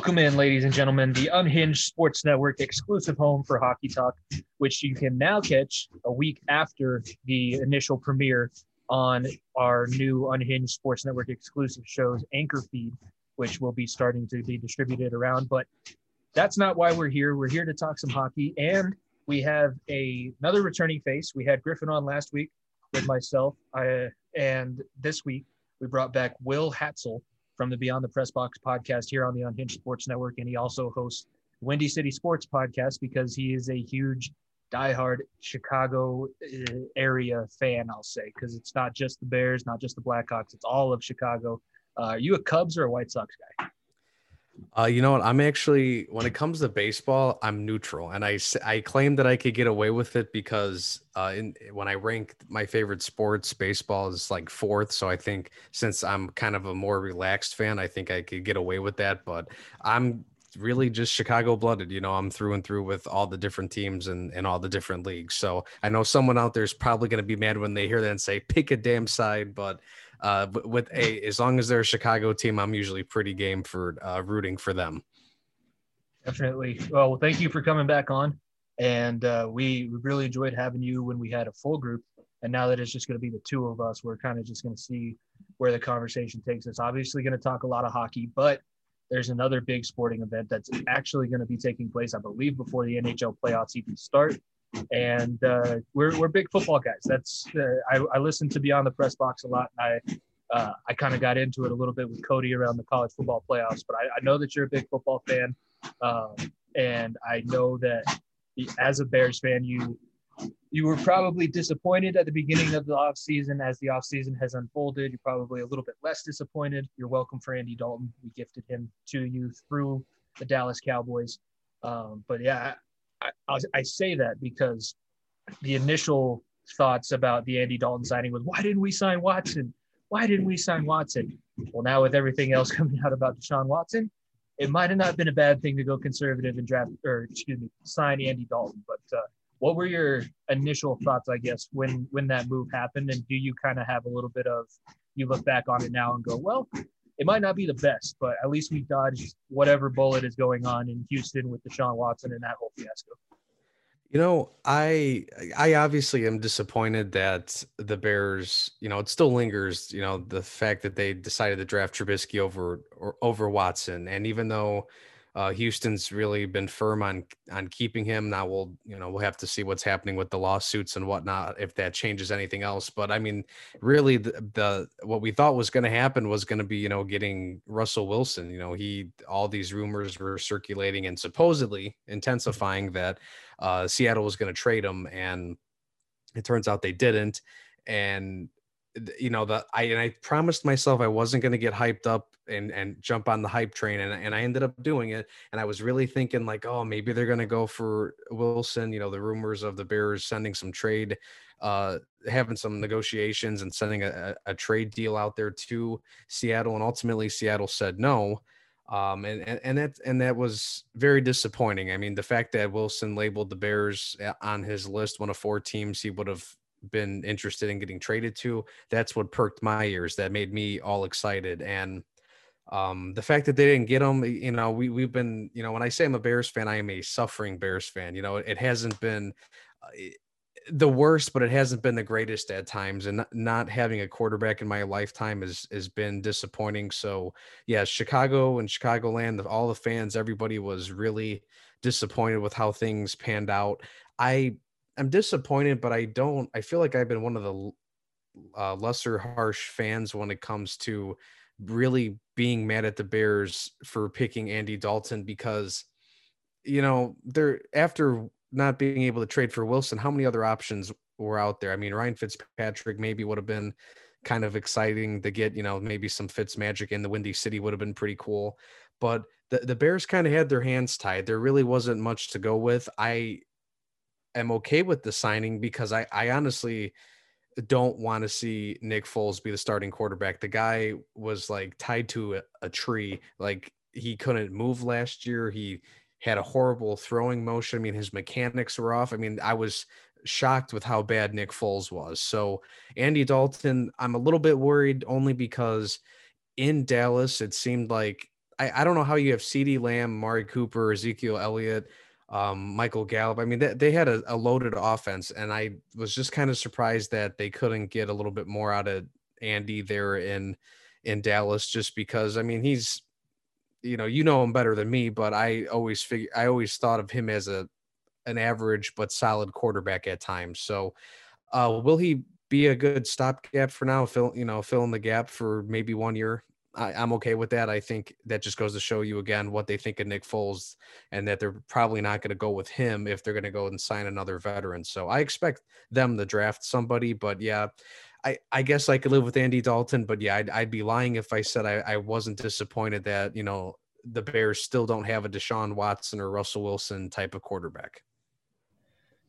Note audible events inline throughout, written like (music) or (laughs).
Welcome in, ladies and gentlemen, the Unhinged Sports Network exclusive home for Hockey Talk, which you can now catch a week after the initial premiere on our new Unhinged Sports Network exclusive shows Anchor Feed, which will be starting to be distributed around. But that's not why we're here. We're here to talk some hockey, and we have a, another returning face. We had Griffin on last week with myself, I, and this week we brought back Will Hatzel from the Beyond the Press Box podcast here on the Unhinged Sports Network. And he also hosts Windy City Sports podcast because he is a huge diehard Chicago uh, area fan, I'll say, because it's not just the Bears, not just the Blackhawks, it's all of Chicago. Uh, are you a Cubs or a White Sox guy? Uh, you know what? I'm actually, when it comes to baseball, I'm neutral, and I I claim that I could get away with it because uh, in when I rank my favorite sports, baseball is like fourth. So I think since I'm kind of a more relaxed fan, I think I could get away with that. But I'm really just Chicago blooded. You know, I'm through and through with all the different teams and, and all the different leagues. So I know someone out there is probably going to be mad when they hear that and say, pick a damn side. But uh, with a (laughs) as long as they're a Chicago team, I'm usually pretty game for uh, rooting for them. Definitely. Well, thank you for coming back on, and uh, we, we really enjoyed having you when we had a full group. And now that it's just going to be the two of us, we're kind of just going to see where the conversation takes us. Obviously, going to talk a lot of hockey, but there's another big sporting event that's actually going to be taking place, I believe, before the NHL playoffs even start and uh, we're we're big football guys. That's uh, I, I listen to Beyond the Press Box a lot. And I uh, I kind of got into it a little bit with Cody around the college football playoffs, but I, I know that you're a big football fan, um, and I know that as a Bears fan, you you were probably disappointed at the beginning of the offseason. As the offseason has unfolded, you're probably a little bit less disappointed. You're welcome for Andy Dalton. We gifted him to you through the Dallas Cowboys. Um, but yeah, I, I say that because the initial thoughts about the Andy Dalton signing was, why didn't we sign Watson? Why didn't we sign Watson? Well, now with everything else (laughs) coming out about Deshaun Watson, it might have not been a bad thing to go conservative and draft, or excuse me, sign Andy Dalton. But uh, what were your initial thoughts, I guess, when when that move happened? And do you kind of have a little bit of you look back on it now and go, well, it might not be the best, but at least we dodged whatever bullet is going on in Houston with Deshaun Watson and that whole fiasco. You know, I I obviously am disappointed that the Bears, you know, it still lingers, you know, the fact that they decided to draft Trubisky over or over Watson. And even though uh, Houston's really been firm on on keeping him. Now we'll you know we'll have to see what's happening with the lawsuits and whatnot if that changes anything else. But I mean, really, the, the what we thought was going to happen was going to be you know getting Russell Wilson. You know, he all these rumors were circulating and supposedly intensifying that uh, Seattle was going to trade him, and it turns out they didn't. And you know the I and I promised myself I wasn't going to get hyped up and and jump on the hype train and and I ended up doing it and I was really thinking like oh maybe they're going to go for Wilson you know the rumors of the Bears sending some trade uh having some negotiations and sending a, a trade deal out there to Seattle and ultimately Seattle said no um and and and that and that was very disappointing. I mean the fact that Wilson labeled the Bears uh, on his list one of four teams he would have been interested in getting traded to. That's what perked my ears. That made me all excited. And um, the fact that they didn't get him, you know, we we've been, you know, when I say I'm a Bears fan, I am a suffering Bears fan. You know, it, it hasn't been uh, the worst, but it hasn't been the greatest at times. And not, having a quarterback in my lifetime has has been disappointing. So yeah, Chicago and Chicagoland, all the fans, everybody was really disappointed with how things panned out. I I'm disappointed, but I don't. I feel like I've been one of the uh, lesser harsh fans when it comes to really being mad at the Bears for picking Andy Dalton because you know they're after not being able to trade for Wilson. How many other options were out there? I mean, Ryan Fitzpatrick maybe would have been kind of exciting to get. You know, maybe some Fitz magic in the Windy City would have been pretty cool, but the, the Bears kind of had their hands tied. There really wasn't much to go with. I am okay with the signing because I, I honestly don't want to see Nick Foles be the starting quarterback. The guy was like tied to a, a tree. Like he couldn't move last year. He had a horrible throwing motion. I mean, his mechanics were off. I mean, I was shocked with how bad Nick Foles was. So Andy Dalton, I'm a little bit worried only because in Dallas, it seemed like I, I don't know how you have CeeDee Lamb, Amari Cooper, Ezekiel Elliott, um, Michael Gallup. I mean, they, they had a, a loaded offense, and I was just kind of surprised that they couldn't get a little bit more out of Andy there in in Dallas, just because I mean he's you know you know him better than me, but I always figure I always thought of him as a an average but solid quarterback at times. So, uh, will he be a good stopgap for now? Fill you know fill in the gap for maybe one year. I, am okay with that. I think that just goes to show you again what they think of Nick Foles, and that they're probably not going to go with him if they're going to go and sign another veteran. So I expect them to draft somebody, but yeah, I, I guess I could live with Andy Dalton, but yeah, I'd, I'd be lying if I said I, I wasn't disappointed that you know the Bears still don't have a Deshaun Watson or Russell Wilson type of quarterback.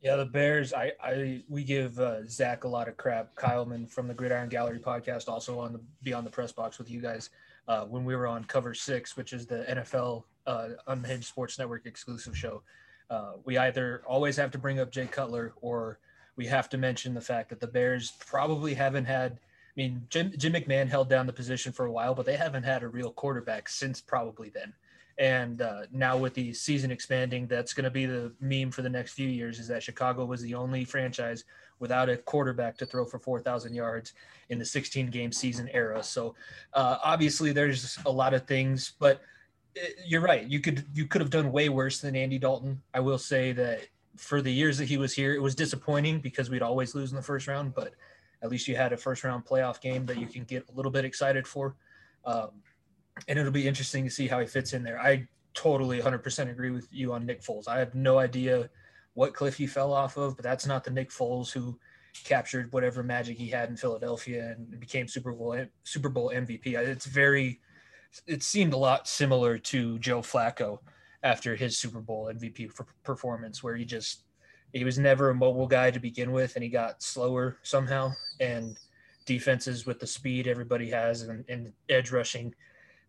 Yeah, the Bears. I, I we give uh, Zach a lot of crap. Kyleman from the Gridiron Gallery podcast, also on the Beyond the Press Box with you guys uh, when we were on Cover Six, which is the NFL uh, Unhinged Sports Network exclusive show. Uh, we either always have to bring up Jay Cutler, or we have to mention the fact that the Bears probably haven't had. I mean, Jim, Jim McMahon held down the position for a while, but they haven't had a real quarterback since probably then. And uh, now with the season expanding, that's going to be the meme for the next few years is that Chicago was the only franchise without a quarterback to throw for 4,000 yards in the 16 game season era. So uh, obviously there's a lot of things, but uh, you're right. You could you could have done way worse than Andy Dalton. I will say that for the years that he was here, it was disappointing because we'd always lose in the first round, but at least you had a first round playoff game that you can get a little bit excited for. Um, and it'll be interesting to see how he fits in there. I totally 100% agree with you on Nick Foles. I have no idea what cliff he fell off of, but that's not the Nick Foles who captured whatever magic he had in Philadelphia and became Super Bowl Super Bowl MVP. It's very it seemed a lot similar to Joe Flacco after his Super Bowl MVP performance where he just he was never a mobile guy to begin with and he got slower somehow and defenses with the speed everybody has and, and edge rushing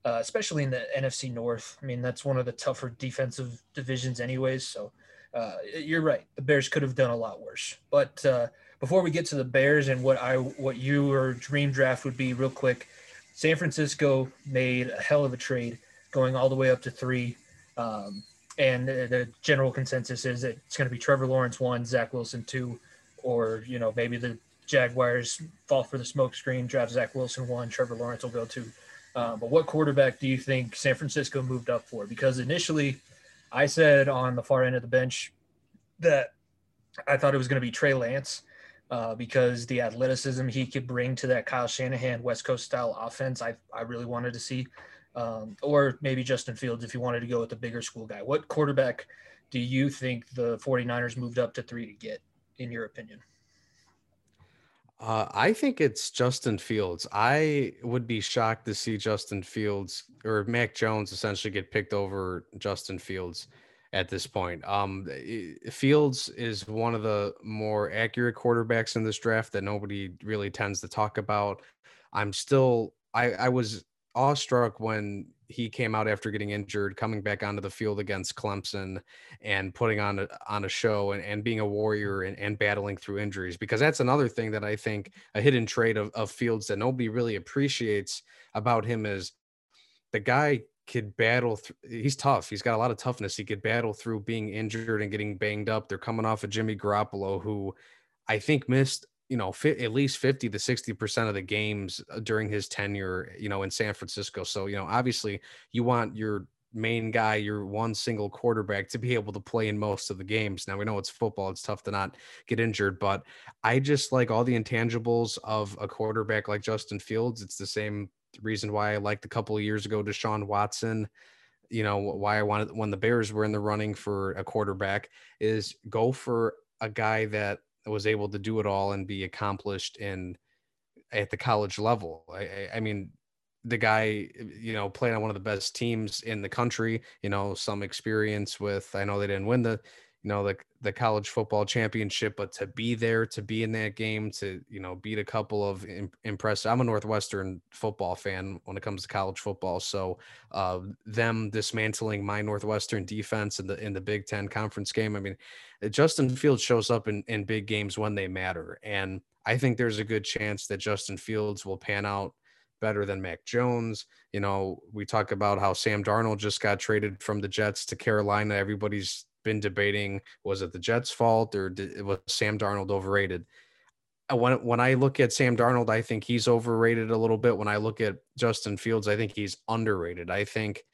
uh, especially in the NFC North. I mean, that's one of the tougher defensive divisions, anyways. So uh, you're right. The Bears could have done a lot worse. But uh, before we get to the Bears and what I what your dream draft would be, real quick, San Francisco made a hell of a trade, going all the way up to three. Um, and the general consensus is that it's going to be Trevor Lawrence one, Zach Wilson two, or you know maybe the Jaguars fall for the smoke screen, draft Zach Wilson one, Trevor Lawrence will go two. Uh, but what quarterback do you think San Francisco moved up for? Because initially, I said on the far end of the bench that I thought it was going to be Trey Lance uh, because the athleticism he could bring to that Kyle Shanahan West Coast style offense, I, I really wanted to see. Um, or maybe Justin Fields if you wanted to go with the bigger school guy. What quarterback do you think the 49ers moved up to three to get, in your opinion? Uh, I think it's Justin Fields. I would be shocked to see Justin Fields or Mac Jones essentially get picked over Justin Fields at this point. Um, Fields is one of the more accurate quarterbacks in this draft that nobody really tends to talk about. I'm still, I, I was awestruck when he came out after getting injured, coming back onto the field against Clemson and putting on a, on a show and, and being a warrior and, and battling through injuries. Because that's another thing that I think a hidden trait of, of Fields that nobody really appreciates about him is the guy could battle. Th- he's tough. He's got a lot of toughness. He could battle through being injured and getting banged up. They're coming off of Jimmy Garoppolo, who I think missed you know, at least 50 to 60% of the games uh, during his tenure, you know, in San Francisco. So, you know, obviously you want your main guy, your one single quarterback to be able to play in most of the games. Now we know it's football, it's tough to not get injured, but I just like all the intangibles of a quarterback like Justin Fields. It's the same reason why I liked a couple of years ago Deshaun Watson. You know, why I wanted when the Bears were in the running for a quarterback is go for a guy that was able to do it all and be accomplished in at the college level. I, I mean, the guy, you know, playing on one of the best teams in the country. You know, some experience with. I know they didn't win the, you know, the the college football championship, but to be there, to be in that game, to you know, beat a couple of impressive. I'm a Northwestern football fan when it comes to college football, so uh, them dismantling my Northwestern defense in the in the Big Ten conference game. I mean, Justin Fields shows up in, in big games when they matter. And I think there's a good chance that Justin Fields will pan out better than Mac Jones. You know, we talk about how Sam Darnold just got traded from the Jets to Carolina. Everybody's been debating was it the Jets' fault or did, was Sam Darnold overrated? Uh, when when I look at Sam Darnold, I think he's overrated a little bit. When I look at Justin Fields, I think he's underrated. I think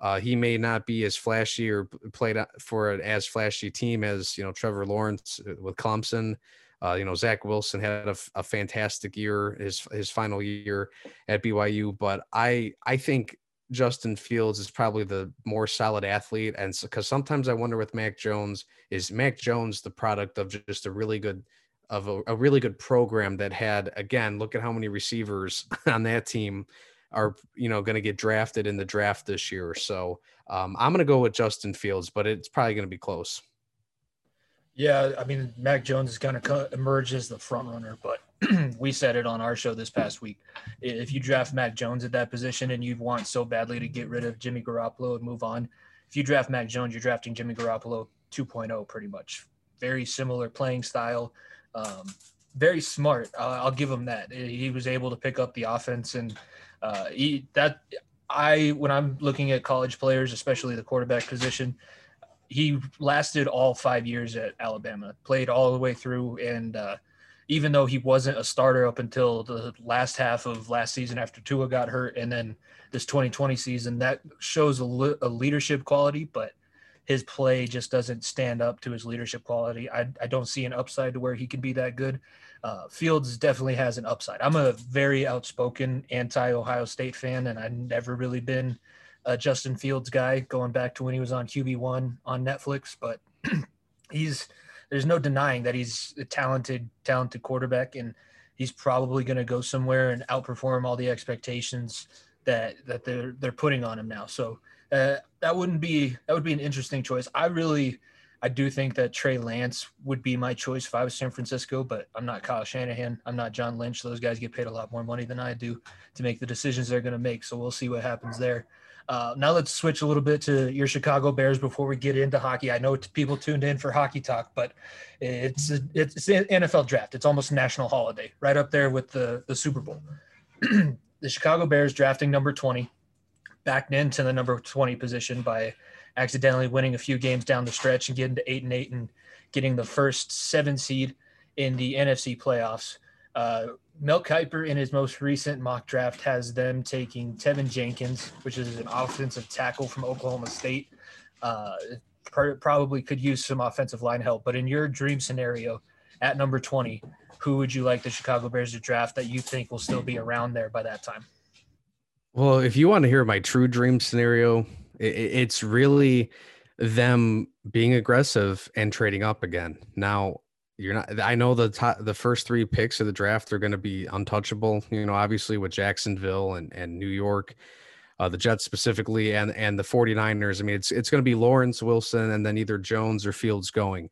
uh, he may not be as flashy or played for an as flashy team as you know Trevor Lawrence uh, with Clemson. Uh, you know Zach Wilson had a, a, fantastic year his his final year at BYU, but I I think Justin Fields is probably the more solid athlete, and because so, sometimes I wonder with Mac Jones is Mac Jones the product of just a really good of a, a really good program that had again look at how many receivers (laughs) on that team are you know going to get drafted in the draft this year. So um, I'm going to go with Justin Fields, but it's probably going to be close. Yeah, I mean, Mac Jones is going to emerge as the front runner, but (clears throat) we said it on our show this past week. If you draft Mac Jones at that position and you want so badly to get rid of Jimmy Garoppolo and move on, if you draft Mac Jones, you're drafting Jimmy Garoppolo 2.0 pretty much. Very similar playing style, um, very smart. I'll give him that. He was able to pick up the offense and uh, he, that I when I'm looking at college players, especially the quarterback position, he lasted all five years at Alabama, played all the way through, and uh, even though he wasn't a starter up until the last half of last season after Tua got hurt, and then this 2020 season, that shows a, le- a leadership quality, but his play just doesn't stand up to his leadership quality. I, I don't see an upside to where he can be that good. Uh, Fields definitely has an upside. I'm a very outspoken anti Ohio State fan, and I've never really been a Justin Fields guy going back to when he was on QB1 on Netflix, but (clears throat) he's there's no denying that he's a talented, talented quarterback, and he's probably going to go somewhere and outperform all the expectations that that they're they're putting on him now. So uh, that wouldn't be that would be an interesting choice. I really I do think that Trey Lance would be my choice if I was San Francisco, but I'm not Kyle Shanahan. I'm not John Lynch. Those guys get paid a lot more money than I do to make the decisions they're going to make. So we'll see what happens there. Uh, now let's switch a little bit to your Chicago Bears before we get into hockey. I know people tuned in for hockey talk, but it's a, it's the NFL draft. It's almost a national holiday, right up there with the the Super Bowl. (clears throat) the Chicago Bears drafting number 20, backed into the number 20 position by accidentally winning a few games down the stretch and getting to eight and eight and getting the first seven seed in the NFC playoffs. Uh, Mel Kiper in his most recent mock draft has them taking Teven Jenkins, which is an offensive tackle from Oklahoma State. Uh, probably could use some offensive line help, but in your dream scenario at number 20, who would you like the Chicago Bears to draft that you think will still be around there by that time? Well, if you want to hear my true dream scenario, it's really them being aggressive and trading up again. Now, you're not I know the top, the first 3 picks of the draft are going to be untouchable, you know, obviously with Jacksonville and and New York, uh, the Jets specifically and and the 49ers. I mean, it's it's going to be Lawrence Wilson and then either Jones or Fields going.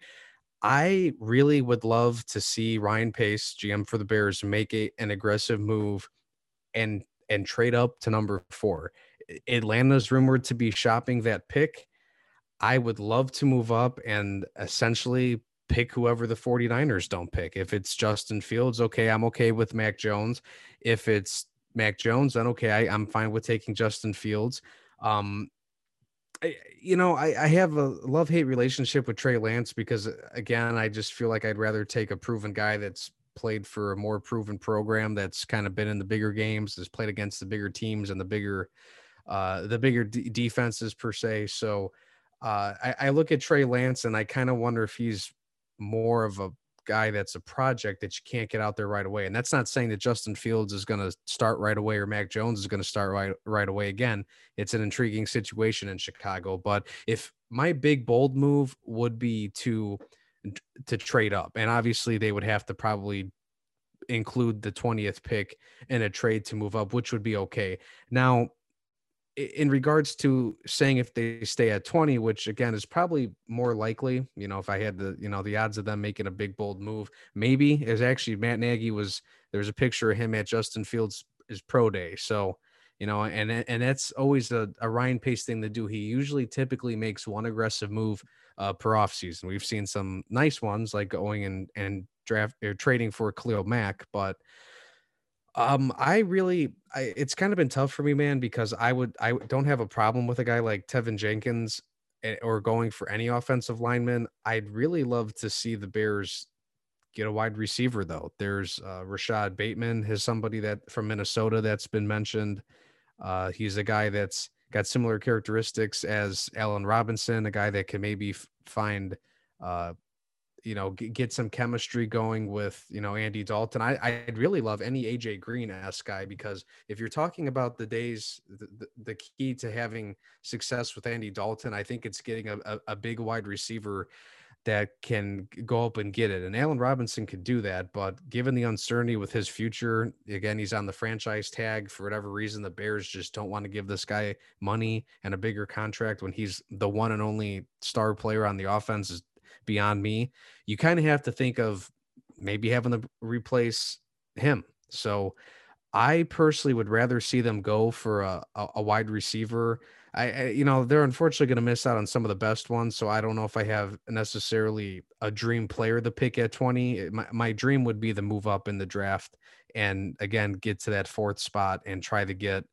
I really would love to see Ryan Pace, GM for the Bears, make a, an aggressive move and and trade up to number 4 Atlanta's rumored to be shopping that pick. I would love to move up and essentially pick whoever the 49ers don't pick. If it's Justin Fields, okay, I'm okay with Mac Jones. If it's Mac Jones, then okay, I, am fine with taking Justin Fields. Um, I, you know, I, I have a love hate relationship with Trey Lance because, again, I just feel like I'd rather take a proven guy that's played for a more proven program that's kind of been in the bigger games, has played against the bigger teams and the bigger uh, the bigger d- defenses per se. So uh, I, I look at Trey Lance and I kind of wonder if he's more of a guy that's a project that you can't get out there right away. And that's not saying that Justin Fields is going to start right away or Mac Jones is going to start right right away. Again, it's an intriguing situation in Chicago. But if my big bold move would be to to trade up, and obviously they would have to probably include the 20th pick in a trade to move up, which would be okay. Now, in regards to saying if they stay at 20 which again is probably more likely you know if i had the you know the odds of them making a big bold move maybe is actually matt nagy was there's a picture of him at justin fields his pro day so you know and and that's always a, a ryan pace thing to do. He usually typically makes one aggressive move uh, per off season we've seen some nice ones like going and and draft or trading for khalil mack but Um, I really, I, it's kind of been tough for me, man, because I would, I don't have a problem with a guy like Teven Jenkins eh, or going for any offensive lineman. I'd really love to see the Bears get a wide receiver though. There's uh, Rashod Bateman, is somebody that from Minnesota that's been mentioned. Uh, he's a guy that's got similar characteristics as Allen Robinson, a guy that can maybe f- find uh, you know, get some chemistry going with, you know, Andy Dalton. I, I'd really love any AJ Green ass guy because if you're talking about the days, the, the key to having success with Andy Dalton, I think it's getting a, a, a big wide receiver that can go up and get it. And Allen Robinson could do that, but given the uncertainty with his future, again, he's on the franchise tag for whatever reason. The Bears just don't want to give this guy money and a bigger contract when he's the one and only star player on the offense is beyond me. You kind of have to think of maybe having to replace him. So I personally would rather see them go for a, a, a wide receiver. I, I, you know, they're unfortunately going to miss out on some of the best ones. So I don't know if I have necessarily a dream player to pick at 20. My, my dream would be to move up in the draft and again, get to that fourth spot and try to get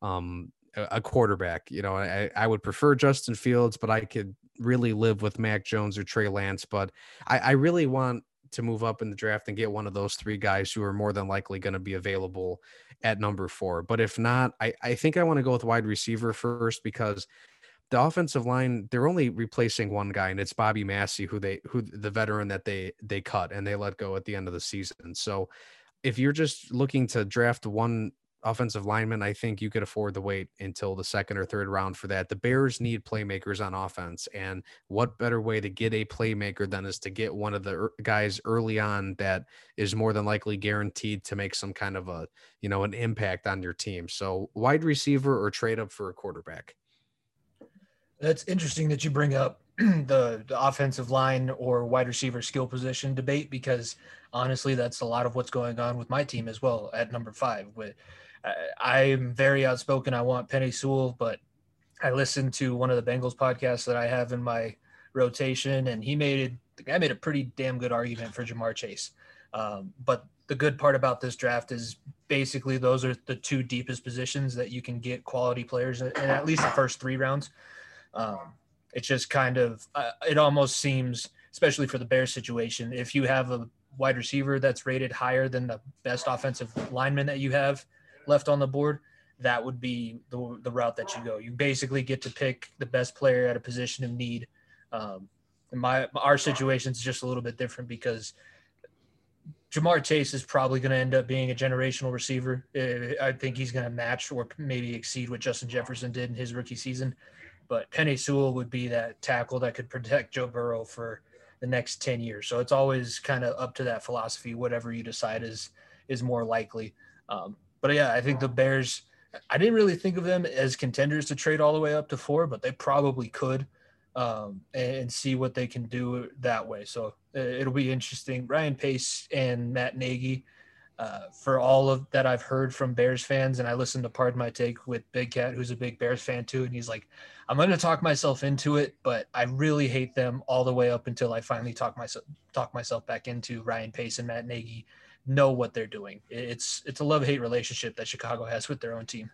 um, a quarterback. You know, I, I would prefer Justin Fields, but I could really live with Mac Jones or Trey Lance. But I, I really want to move up in the draft and get one of those three guys who are more than likely going to be available at number four. But if not, I, I think I want to go with wide receiver first because the offensive line they're only replacing one guy and it's Bobby Massie who they who the veteran that they they cut and they let go at the end of the season. So if you're just looking to draft one offensive lineman, I think you could afford to wait until the second or third round for that. The Bears mm. need playmakers on offense. And what better way to get a playmaker than is to get one of the guys early on that is more than likely guaranteed to make some kind of a, you know, an impact on your team. So wide receiver or trade up for a quarterback. That's interesting that you bring up (clears throat) the, the offensive line or wide receiver skill position debate because honestly, that's a lot of what's going on with my team as well at number five. With I'm very outspoken. I want Penei Sewell, but I listened to one of the Bengals podcasts that I have in my rotation, and he made the guy made a pretty damn good argument for Ja'Marr Chase. Um, but the good part about this draft is basically those are the two deepest positions that you can get quality players in, at least the first three rounds. Um, it's just kind of uh, it almost seems, especially for the Bears situation, if you have a wide receiver that's rated higher than the best offensive lineman that you have left on the board, that would be the, the route that you go. You basically get to pick the best player at a position of need. Um, my our situation is just a little bit different because Ja'Marr Chase is probably going to end up being a generational receiver. I think he's going to match or maybe exceed what Justin Jefferson did in his rookie season. But Penei Sewell would be that tackle that could protect Joe Burrow for the next 10 years. So it's always kind of up to that philosophy, whatever you decide is is more likely. Um, but yeah, I think the Bears. I didn't really think of them as contenders to trade all the way up to four, but they probably could, um, and see what they can do that way. So uh, it'll be interesting. Ryan Pace and Matt Nagy, uh, for all of that I've heard from Bears fans, and I listened to Pardon My Take with Big Cat, who's a big Bears fan too, and he's like, "I'm going to talk myself into it, but I really hate them all the way up until I finally talk myself talk myself back into Ryan Pace and Matt Nagy." Know what they're doing. It's it's a love hate relationship that Chicago has with their own team.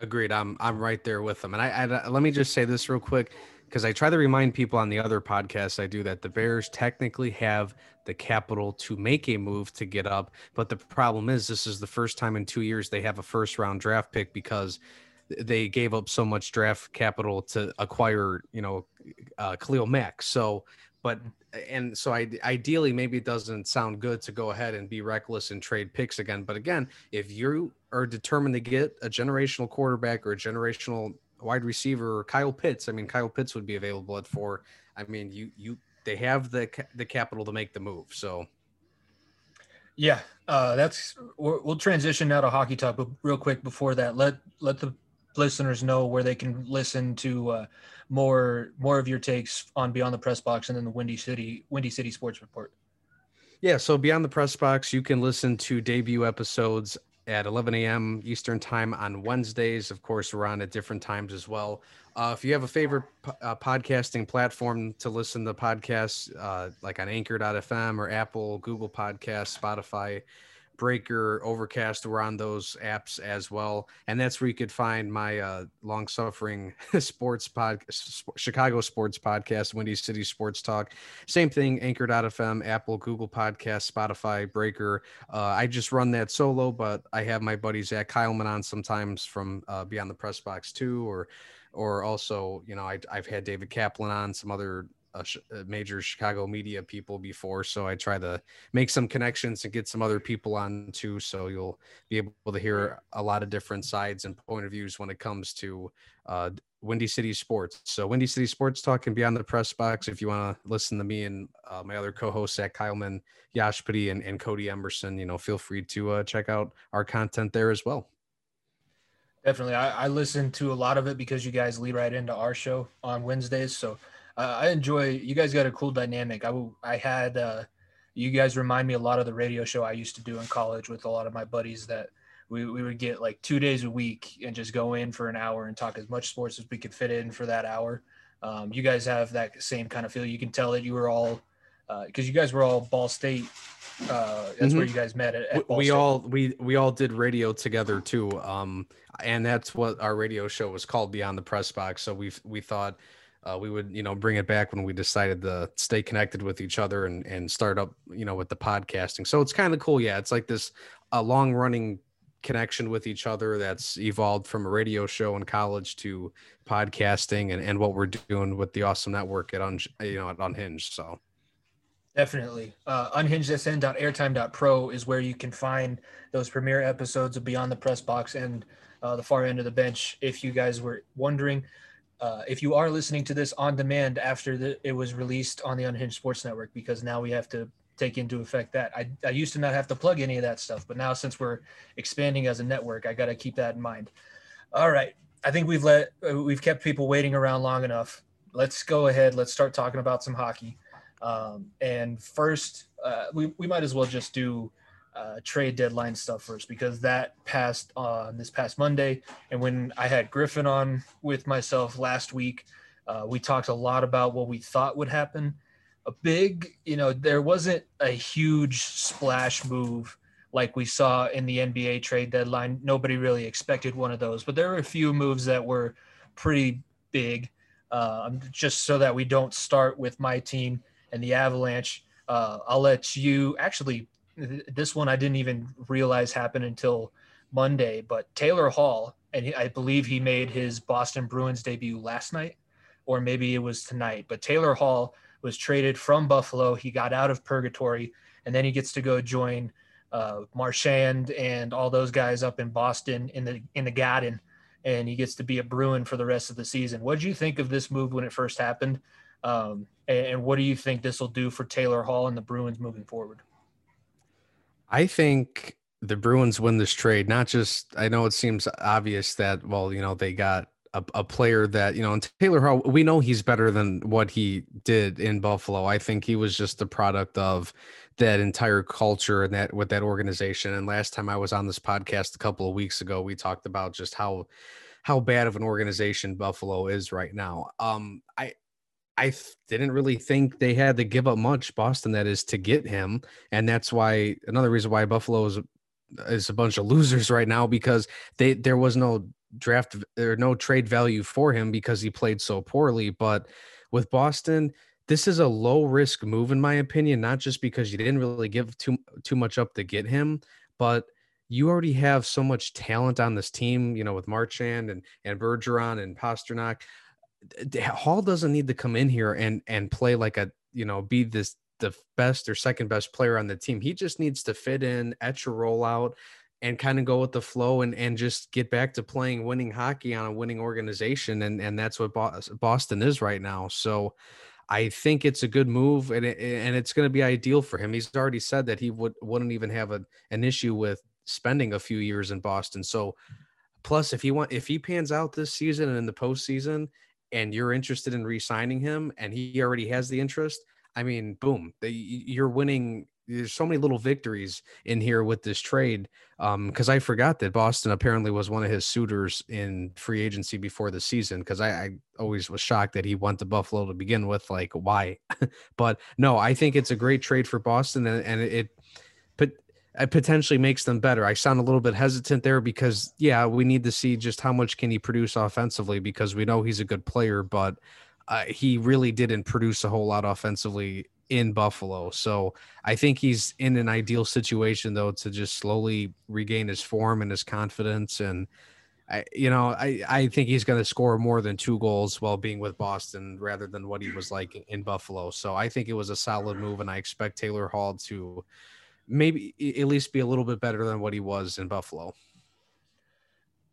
Agreed. I'm I'm right there with them. And I, I let me just say this real quick because I try to remind people on the other podcasts I do that the Bears technically have the capital to make a move to get up, but the problem is this is the first time in 2 years they have a first round draft pick because they gave up so much draft capital to acquire, you know, uh, Khalil Mack. So but and so I, ideally maybe it doesn't sound good to go ahead and be reckless and trade picks again. But again if you are determined to get a generational quarterback or a generational wide receiver or Kyle Pitts I mean Kyle Pitts would be available at 4 I mean you you they have the the capital to make the move so. Yeah uh that's we'll transition now to hockey talk but real quick before that let let the listeners know where they can listen to uh more more of your takes on Beyond the Press Box and then the Windy City Windy City Sports Report. Yeah, so Beyond the Press Box, you can listen to debut episodes at 11 a.m. Eastern Time on Wednesdays. Of course, we're on at different times as well. Uh, if you have a favorite uh, podcasting platform to listen to podcasts, uh, like on Anchor.fm or Apple, Google Podcasts, Spotify, Breaker, Overcast. We're on those apps as well, and that's where you could find my uh, long-suffering (laughs) sports pod, Chicago sports podcast, Windy City Sports Talk. Same thing, Anchor.fm, Apple, Google Podcast, Spotify, Breaker. Uh, I just run that solo, but I have my buddy Zach Kyleman on sometimes from uh, Beyond the Press Box too, or or also, you know, I, I've had David Kaplan on, some other uh, sh- major Chicago media people before, so I try to make some connections and get some other people on too. So you'll be able to hear a lot of different sides and point of views when it comes to uh, Windy City Sports. So Windy City Sports Talk can be on the press box if you want to listen to me and uh, my other co-hosts, Zach Kyleman, Yashpati, and, and Cody Emerson. You know, feel free to uh, check out our content there as well. Definitely, I, I listen to a lot of it because you guys lead right into our show on Wednesdays. So uh, I enjoy. You guys got a cool dynamic. I I had uh, you guys remind me a lot of the radio show I used to do in college with a lot of my buddies that we, we would get like two days a week and just go in for an hour and talk as much sports as we could fit in for that hour. Um, you guys have that same kind of feel. You can tell that you were all because uh, you guys were all Ball State. Uh, that's mm-hmm. where you guys met at. at we State. all we we all did radio together too, um, and that's what our radio show was called, Beyond the Press Box. So we we thought uh, we would you know bring it back when we decided to stay connected with each other and and start up you know with the podcasting. So it's kind of cool. Yeah, it's like this a long running connection with each other that's evolved from a radio show in college to podcasting and, and what we're doing with the awesome network at un, you know at unhinged so definitely uh, unhingedsn.airtime.pro is where you can find those premiere episodes of beyond the press box and uh, the far end of the bench if you guys were wondering uh, if you are listening to this on demand after the, it was released on the unhinged sports network because now we have to take into effect that. I, I used to not have to plug any of that stuff, but now since we're expanding as a network, I got to keep that in mind. All right. I think we've let, uh, we've kept people waiting around long enough. Let's go ahead. Let's start talking about some hockey. Um, and first, uh, we, we might as well just do uh, trade deadline stuff first because that passed on this past Monday. And when I had Griffin on with myself last week, uh, we talked a lot about what we thought would happen a big, you know, there wasn't a huge splash move like we saw in the NBA trade deadline. Nobody really expected one of those, but there were a few moves that were pretty big. Uh, just so that we don't start with my team and the Avalanche. Uh, I'll let you actually. This one I didn't even realize happened until Monday, but Taylor Hall, and I believe he made his Boston Bruins debut last night, or maybe it was tonight. But Taylor Hall was traded from Buffalo. He got out of purgatory, and then he gets to go join uh, Marchand and all those guys up in Boston in the in the Garden, and he gets to be a Bruin for the rest of the season. What did you think of this move when it first happened? Um, and, and what do you think this will do for Taylor Hall and the Bruins moving forward? I think the Bruins win this trade. Not just I know it seems obvious that well, you know, they got a, a, player that you know and taylor hall we know he's better than what he did in buffalo i think he was just a product of that entire culture and that with that organization and last time i was on this podcast a couple of weeks ago we talked about just how how bad of an organization buffalo is right now um i I didn't really think they had to give up much, Boston, that is, to get him. And that's why another reason why Buffalo is, is a bunch of (laughs) losers right now because they there was no draft or no trade value for him because he played so poorly. But with Boston, this is a low risk move in my opinion, not just because you didn't really give too too much up to get him, but you already have so much talent on this team, you know, with Marchand and and Bergeron and Pastrnak. Hall doesn't need to come in here and and play like a you know be this the best or second best player on the team. He just needs to fit in, etch a rollout, and kind of go with the flow and and just get back to playing winning hockey on a winning organization and and that's what Boston is right now. So I think it's a good move and it, and it's going to be ideal for him. He's already said that he would wouldn't even have a, an issue with spending a few years in Boston. So plus if he want if he pans out this season and in the postseason and you're interested in re-signing him and he already has the interest, I mean, boom, you're winning there's so many little victories in here with this trade. Um, because I forgot that Boston apparently was one of his suitors in free agency before the season. Because I, I, always was shocked that he went to Buffalo to begin with. Like, why? (laughs) but no, I think it's a great trade for Boston, and, and it, it potentially makes them better. I sound a little bit hesitant there because yeah, we need to see just how much can he produce offensively because we know he's a good player, but uh, he really didn't produce a whole lot offensively in Buffalo. So I think he's in an ideal situation though to just slowly regain his form and his confidence and I, you know, I, I think he's going to score more than two goals while being with Boston rather than what he was like in Buffalo. So I think it was a solid move, and I expect Taylor Hall to maybe at least be a little bit better than what he was in Buffalo.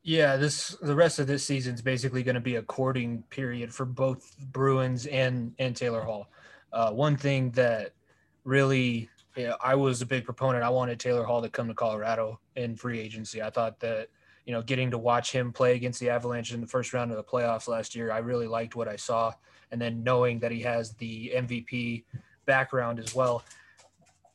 Yeah, this the rest of this season is basically going to be a courting period for both Bruins and and Taylor Hall. Uh, one thing that really I was a big proponent. I wanted Taylor Hall to come to Colorado in free agency. I thought that you know getting to watch him play against the Avalanche in the first round of the playoffs last year, I really liked what I saw. And then knowing that he has the MVP background as well,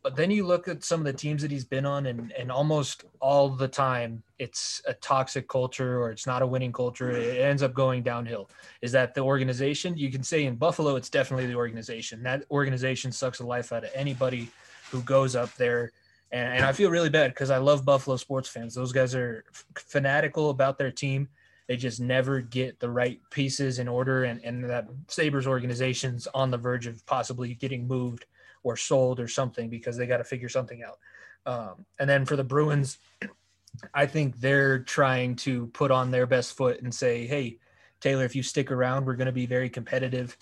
but then you look at some of the teams that he's been on, and, and almost all the time it's a toxic culture or it's not a winning culture. It ends up going downhill. Is that the organization? You can say in Buffalo, it's definitely the organization. That organization sucks the life out of anybody who goes up there. And, and I feel really bad because I love Buffalo sports fans. Those guys are fanatical about their team. They just never get the right pieces in order, and, and that Sabres organization's on the verge of possibly getting moved or sold or something because they got to figure something out. Um, and then for the Bruins, I think they're trying to put on their best foot and say, "Hey, Taylor, if you stick around, we're going to be very competitive."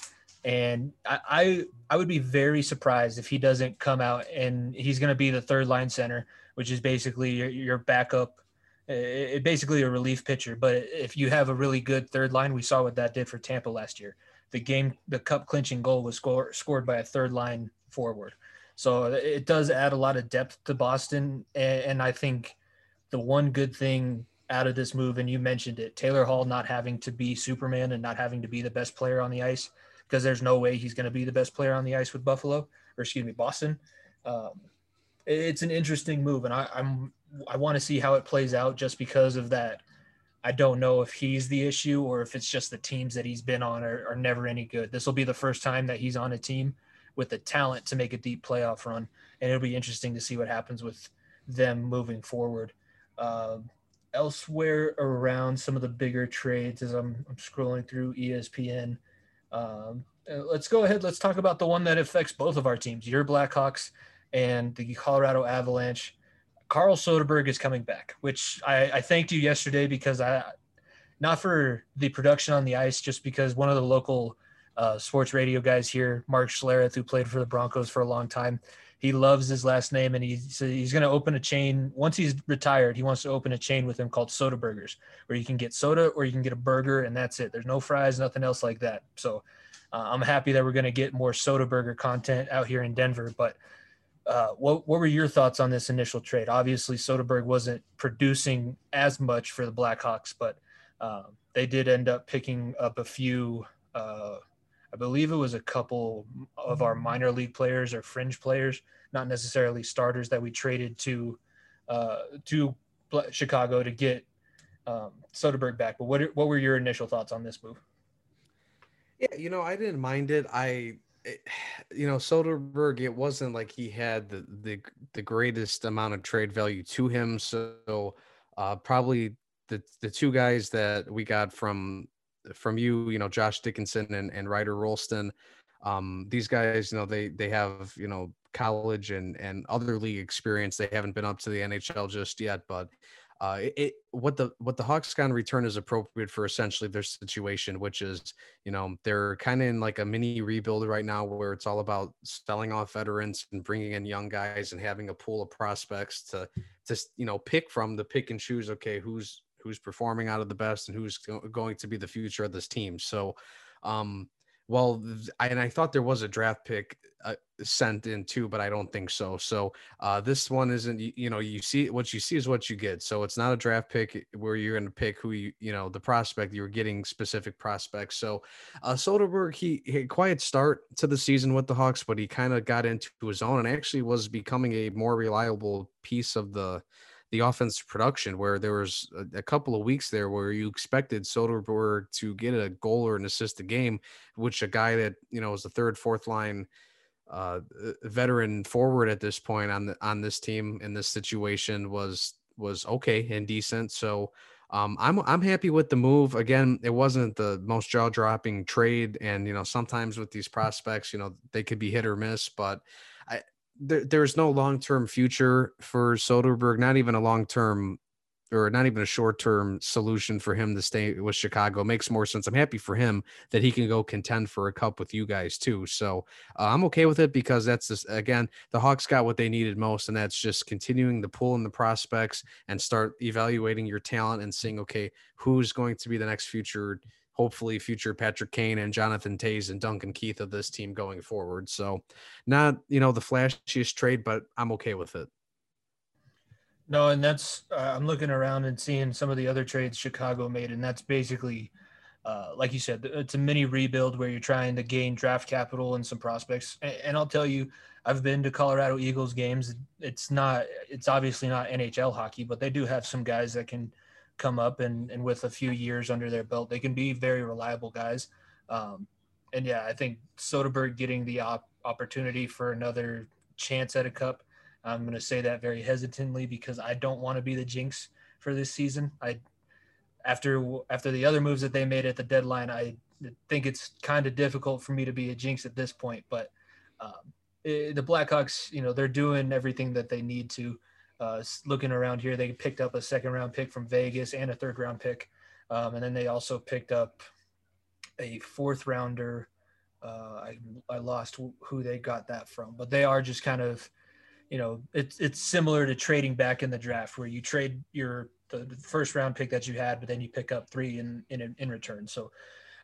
And I, I, I would be very surprised if he doesn't come out and he's going to be the third line center, which is basically your, your backup, it, basically a relief pitcher. But if you have a really good third line, we saw what that did for Tampa last year. The game, the cup clinching goal was score, scored by a third line forward. So it does add a lot of depth to Boston. And I think the one good thing out of this move, and you mentioned it, Taylor Hall not having to be Superman and not having to be the best player on the ice, because there's no way he's going to be the best player on the ice with Buffalo, or excuse me, Boston. Um, it's an interesting move, and I, I'm I want to see how it plays out, just because of that. I don't know if he's the issue or if it's just the teams that he's been on are, are never any good. This will be the first time that he's on a team with the talent to make a deep playoff run. And it'll be interesting to see what happens with them moving forward. Uh, elsewhere around some of the bigger trades, as I'm, I'm scrolling through ESPN, um, let's go ahead. Let's talk about the one that affects both of our teams, your Blackhawks and the Colorado Avalanche. Carl Soderberg is coming back, which I, I thanked you yesterday because I, not for the production on the ice, just because one of the local uh, sports radio guys here, Mark Schlereth, who played for the Broncos for a long time. He loves his last name, and he's he's going to open a chain. Once he's retired, he wants to open a chain with him called Soda Burgers, where you can get soda or you can get a burger, and that's it. There's no fries, nothing else like that. So uh, I'm happy that we're going to get more Soda Burger content out here in Denver. But uh, what what were your thoughts on this initial trade? Obviously, Soderberg wasn't producing as much for the Blackhawks, but uh, they did end up picking up a few uh, I believe it was a couple of our minor league players or fringe players, not necessarily starters that we traded to uh, to Chicago to get um, Soderberg back. But what what were your initial thoughts on this move? Yeah, you know, I didn't mind it. I, it, you know, Soderberg. It wasn't like he had the the the greatest amount of trade value to him. So uh, probably the the two guys that we got from from you, you know, Josh Dickinson and, and Ryder Rolston. Um, these guys, you know, they they have, you know, college and and other league experience. They haven't been up to the NHL just yet, but uh, it, what the what the Hawks in return is appropriate for essentially their situation, which is you know they're kind of in like a mini rebuild right now, where it's all about selling off veterans and bringing in young guys and having a pool of prospects to to you know pick from the pick and choose. Okay, who's who's performing out of the best and who's going to be the future of this team. So, um, well, I, and I thought there was a draft pick uh, sent in too, but I don't think so. So uh, this one isn't. You, you, know, you see what you see is what you get. So it's not a draft pick where you're going to pick who you you know the prospect. You're getting specific prospects. So uh, Soderberg, he, he quiet start to the season with the Hawks, but he kind of got into his own and actually was becoming a more reliable piece of the the offensive production where there was a, a, couple of weeks there where you expected Soderberg to get a goal or an assist a game, which a guy that, you know, was the third, fourth line uh, veteran forward at this point on the on this team in this situation was was okay and decent. So um, I'm I'm happy with the move. Again, it wasn't the most jaw dropping trade, and you know sometimes with these prospects, you know they could be hit or miss, but there, there's no long term future for Soderberg, not even a long term or not even a short term solution for him to stay with Chicago makes more sense. I'm happy for him that he can go contend for a cup with you guys too. So uh, I'm okay with it because that's just, again, the Hawks got what they needed most, and that's just continuing to pull in the prospects and start evaluating your talent and seeing, okay, who's going to be the next future, hopefully future Patrick Kane and Jonathan Toews and Duncan Keith of this team going forward. So not, you know, the flashiest trade, but I'm okay with it. No, and that's uh, I'm looking around and seeing some of the other trades Chicago made, and that's basically, uh, like you said, it's a mini rebuild where you're trying to gain draft capital and some prospects. And, and I'll tell you, I've been to Colorado Eagles games. It's not, it's obviously not NHL hockey, but they do have some guys that can come up and and with a few years under their belt, they can be very reliable guys. Um, and yeah, I think Soderberg getting the op- opportunity for another chance at a cup I'm going to say that very hesitantly because I don't want to be the jinx for this season. I after after the other moves that they made at the deadline, I think it's kind of difficult for me to be a jinx at this point. But um, it, the Blackhawks, you know, they're doing everything that they need to. Uh, looking around here, they picked up a second round pick from Vegas and a third round pick, um, and then they also picked up a fourth rounder. Uh, I I lost who they got that from, but they are just kind of you know, it's it's similar to trading back in the draft where you trade your the, first round pick that you had, but then you pick up three in in in return. So,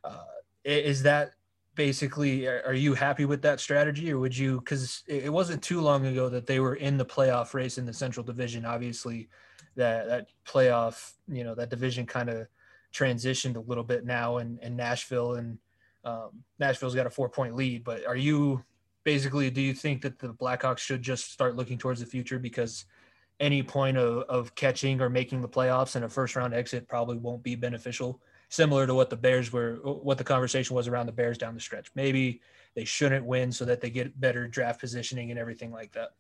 uh, is that basically? Are you happy with that strategy, or would you? Because it wasn't too long ago that they were in the playoff race in the Central Division. Obviously, that that playoff, you know, that division kind of transitioned a little bit now, and and Nashville and um, Nashville's got a four point lead. But are you basically, do you think that the Blackhawks should just start looking towards the future because any point of, of catching or making the playoffs and a first round exit probably won't be beneficial? Similar to what the Bears were, what the conversation was around the Bears down the stretch. Maybe they shouldn't win so that they get better draft positioning and everything like that.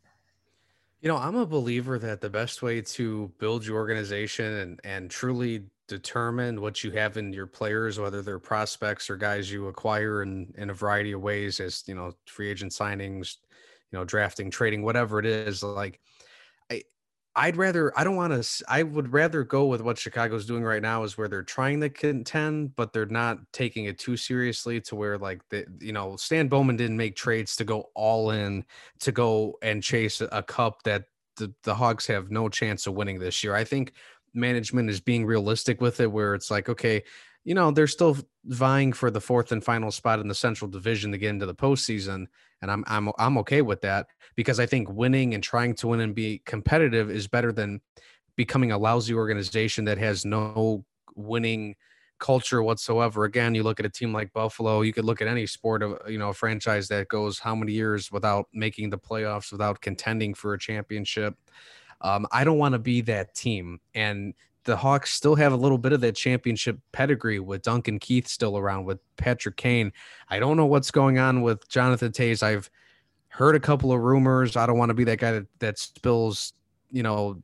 You know, I'm a believer that the best way to build your organization and and truly determine what you have in your players, whether they're prospects or guys you acquire in in a variety of ways, as you know, free agent signings, you know, drafting, trading, whatever it is. Like, I'd rather I don't want to. I would rather go with what Chicago's doing right now, is where they're trying to contend, but they're not taking it too seriously. To where like the you know Stan Bowman didn't make trades to go all in to go and chase a cup that the, the Hogs have no chance of winning this year. I think management is being realistic with it, where it's like, okay, you know, they're still vying for the fourth and final spot in the Central Division to get into the postseason, and I'm I'm I'm okay with that because I think winning and trying to win and be competitive is better than becoming a lousy organization that has no winning culture whatsoever. Again, you look at a team like Buffalo, you could look at any sport of you know a franchise that goes how many years without making the playoffs, without contending for a championship. Um, I don't want to be that team. And the Hawks still have a little bit of that championship pedigree with Duncan Keith still around, with Patrick Kane. I don't know what's going on with Jonathan Toews. I've heard a couple of rumors. I don't want to be that guy that, that spills, you know,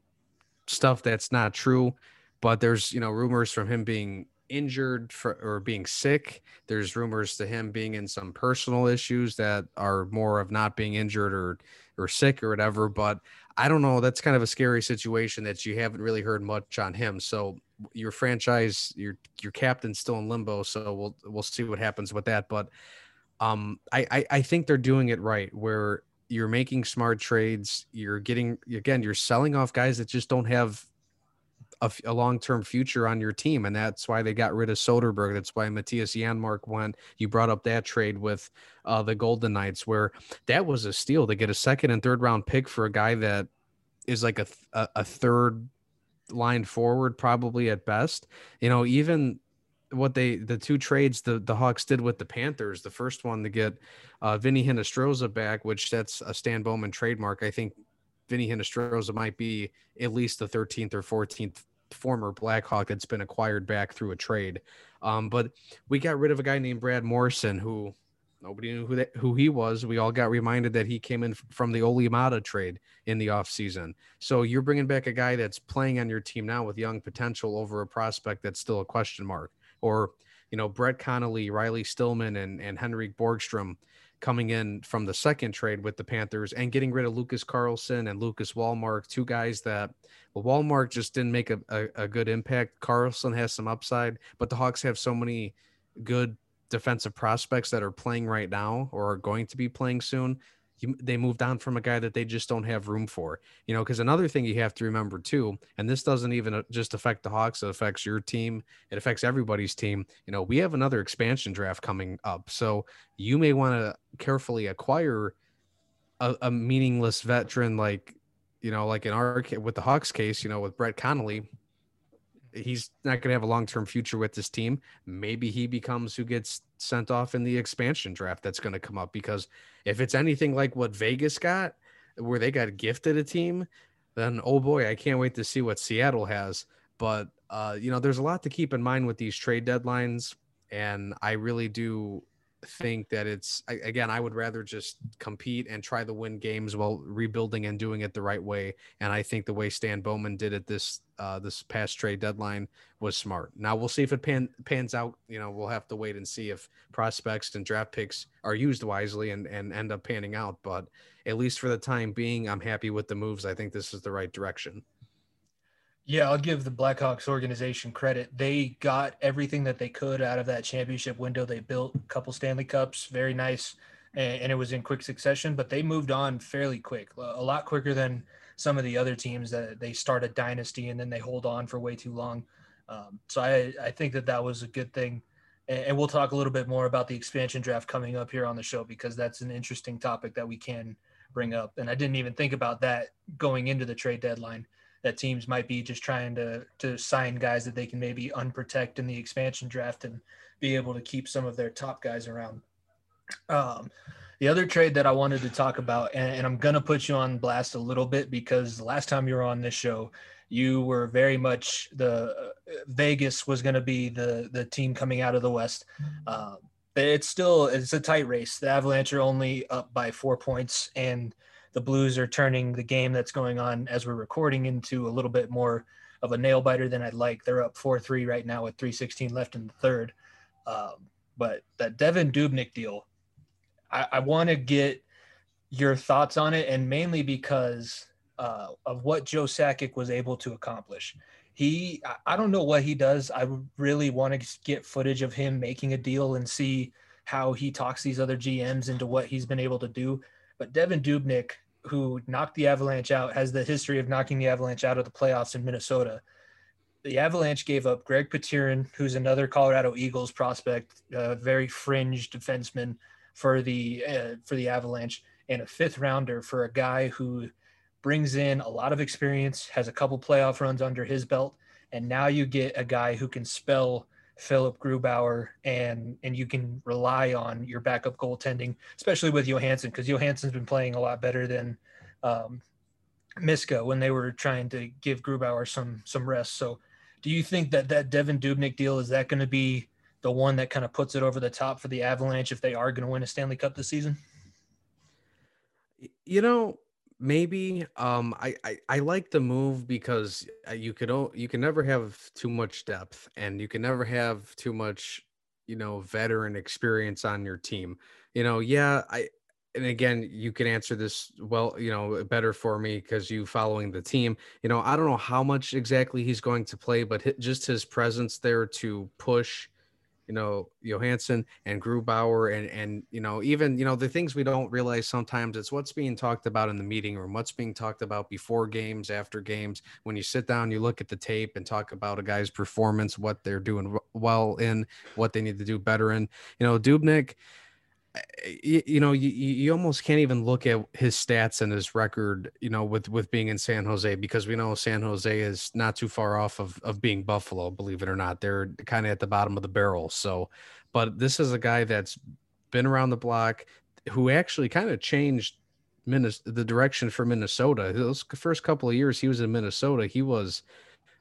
stuff that's not true. But there's, you know, rumors from him being injured for, or being sick. There's rumors to him being in some personal issues that are more of not being injured or or sick or whatever. But I don't know. That's kind of a scary situation that you haven't really heard much on him. So your franchise, your your captain's still in limbo. So we'll we'll see what happens with that. But um, I, I I think they're doing it right where you're making smart trades. You're getting again, you're selling off guys that just don't have a, a long-term future on your team, and that's why they got rid of Soderberg. That's why Mattias Janmark went. You brought up that trade with uh, the Golden Knights, where that was a steal to get a second and third round pick for a guy that is like a, a, a third line forward, probably at best. You know, even what they the two trades the the Hawks did with the Panthers. The first one to get uh, Vinny Hinostroza back, which that's a Stan Bowman trademark. I think Vinny Hinostroza might be at least the 13th or 14th former Blackhawk that's been acquired back through a trade. Um, but we got rid of a guy named Brad Morrison who Nobody knew who that, who he was. We all got reminded that he came in from the Olli Maatta trade in the offseason. So you're bringing back a guy that's playing on your team now with young potential over a prospect that's still a question mark. Or, you know, Brett Connolly, Riley Stillman, and, and Henrik Borgstrom coming in from the second trade with the Panthers and getting rid of Lucas Carlsson and Lucas Wallmark, two guys that well, Wallmark just didn't make a, a, a good impact. Carlsson has some upside, but the Hawks have so many good defensive prospects that are playing right now or are going to be playing soon they moved on from a guy that they just don't have room for. You know, because another thing you have to remember too, and this doesn't even uh, just affect the Hawks, it affects your team, it affects everybody's team. You know, we have another expansion draft coming up, so you may want to carefully acquire a, a meaningless veteran like, you know, like in our with the Hawks case, you know, with Brett Connolly he's not going to have a long-term future with this team. Maybe he becomes who gets sent off in the expansion draft that's going to come up because if it's anything like what Vegas got where they got gifted a team, then oh boy, I can't wait to see what Seattle has. But uh, you know, there's a lot to keep in mind with these trade deadlines and I really do think that it's again i would rather just compete and try to win games while rebuilding and doing it the right way and i think the way stan bowman did it this uh, this past trade deadline was smart now we'll see if it pan, pans out you know we'll have to wait and see if prospects and draft picks are used wisely and and end up panning out but at least for the time being i'm happy with the moves i think this is the right direction yeah, I'll give the Blackhawks organization credit. They got everything that they could out of that championship window. They built a couple Stanley Cups, very nice, and, and, it was in quick succession. But they moved on fairly quick, a lot quicker than some of the other teams that they start a dynasty and then they hold on for way too long. Um, so I, I think that that was a good thing. And, and we'll talk a little bit more about the expansion draft coming up here on the show because that's an interesting topic that we can bring up. And I didn't even think about that going into the trade deadline that teams might be just trying to to sign guys that they can maybe unprotect in the expansion draft and be able to keep some of their top guys around. Um, the other trade that I wanted to talk about, and, and I'm going to put you on blast a little bit because the last time you were on this show, you were very much the uh, Vegas was going to be the the team coming out of the West. Um, it's still it's a tight race. The Avalanche are only up by four points, and the Blues are turning the game that's going on as we're recording into a little bit more of a nail biter than I'd like. They're up 4 3 right now with 316 left in the third. Um, but that Devin Dubnyk deal, I, I want to get your thoughts on it, and mainly because uh, of what Joe Sakic was able to accomplish. He, I don't know what he does. I really want to get footage of him making a deal and see how he talks these other GMs into what he's been able to do. But Devin Dubnyk, who knocked the Avalanche out, has the history of knocking the Avalanche out of the playoffs in Minnesota. The Avalanche gave up Greg Pateryn, who's another Colorado Eagles prospect, a very fringe defenseman for the uh, for the Avalanche, and a fifth rounder for a guy who brings in a lot of experience, has a couple playoff runs under his belt, and now you get a guy who can spell Philipp Grubauer, and and you can rely on your backup goaltending, especially with Johansson, because Johansson's been playing a lot better than um, when they were trying to give Grubauer some some rest. So, do you think that that Devin Dubnyk deal is that going to be the one that kind of puts it over the top for the Avalanche if they are going to win a Stanley Cup this season? You know, maybe um I, I i like the move because uh, you could you can never have too much depth and you can never have too much you know veteran experience on your team you know yeah i and again you can answer this well you know better for me because you following the team you know i don't know how much exactly he's going to play but just his presence there to push you know Johansson and Grubauer and and you know even you know the things we don't realize sometimes it's what's being talked about in the meeting room what's being talked about before games after games. When you sit down you look at the tape and talk about a guy's performance what they're doing well in what they need to do better in. You know Dubnyk you, you know, you, you almost can't even look at his stats and his record, you know, with with being in San Jose because we know San Jose is not too far off of of being Buffalo, believe it or not. They're kind of at the bottom of the barrel. So, but this is a guy that's been around the block who actually kind of changed Minnesota, the direction for Minnesota. Those first couple of years he was in Minnesota, he was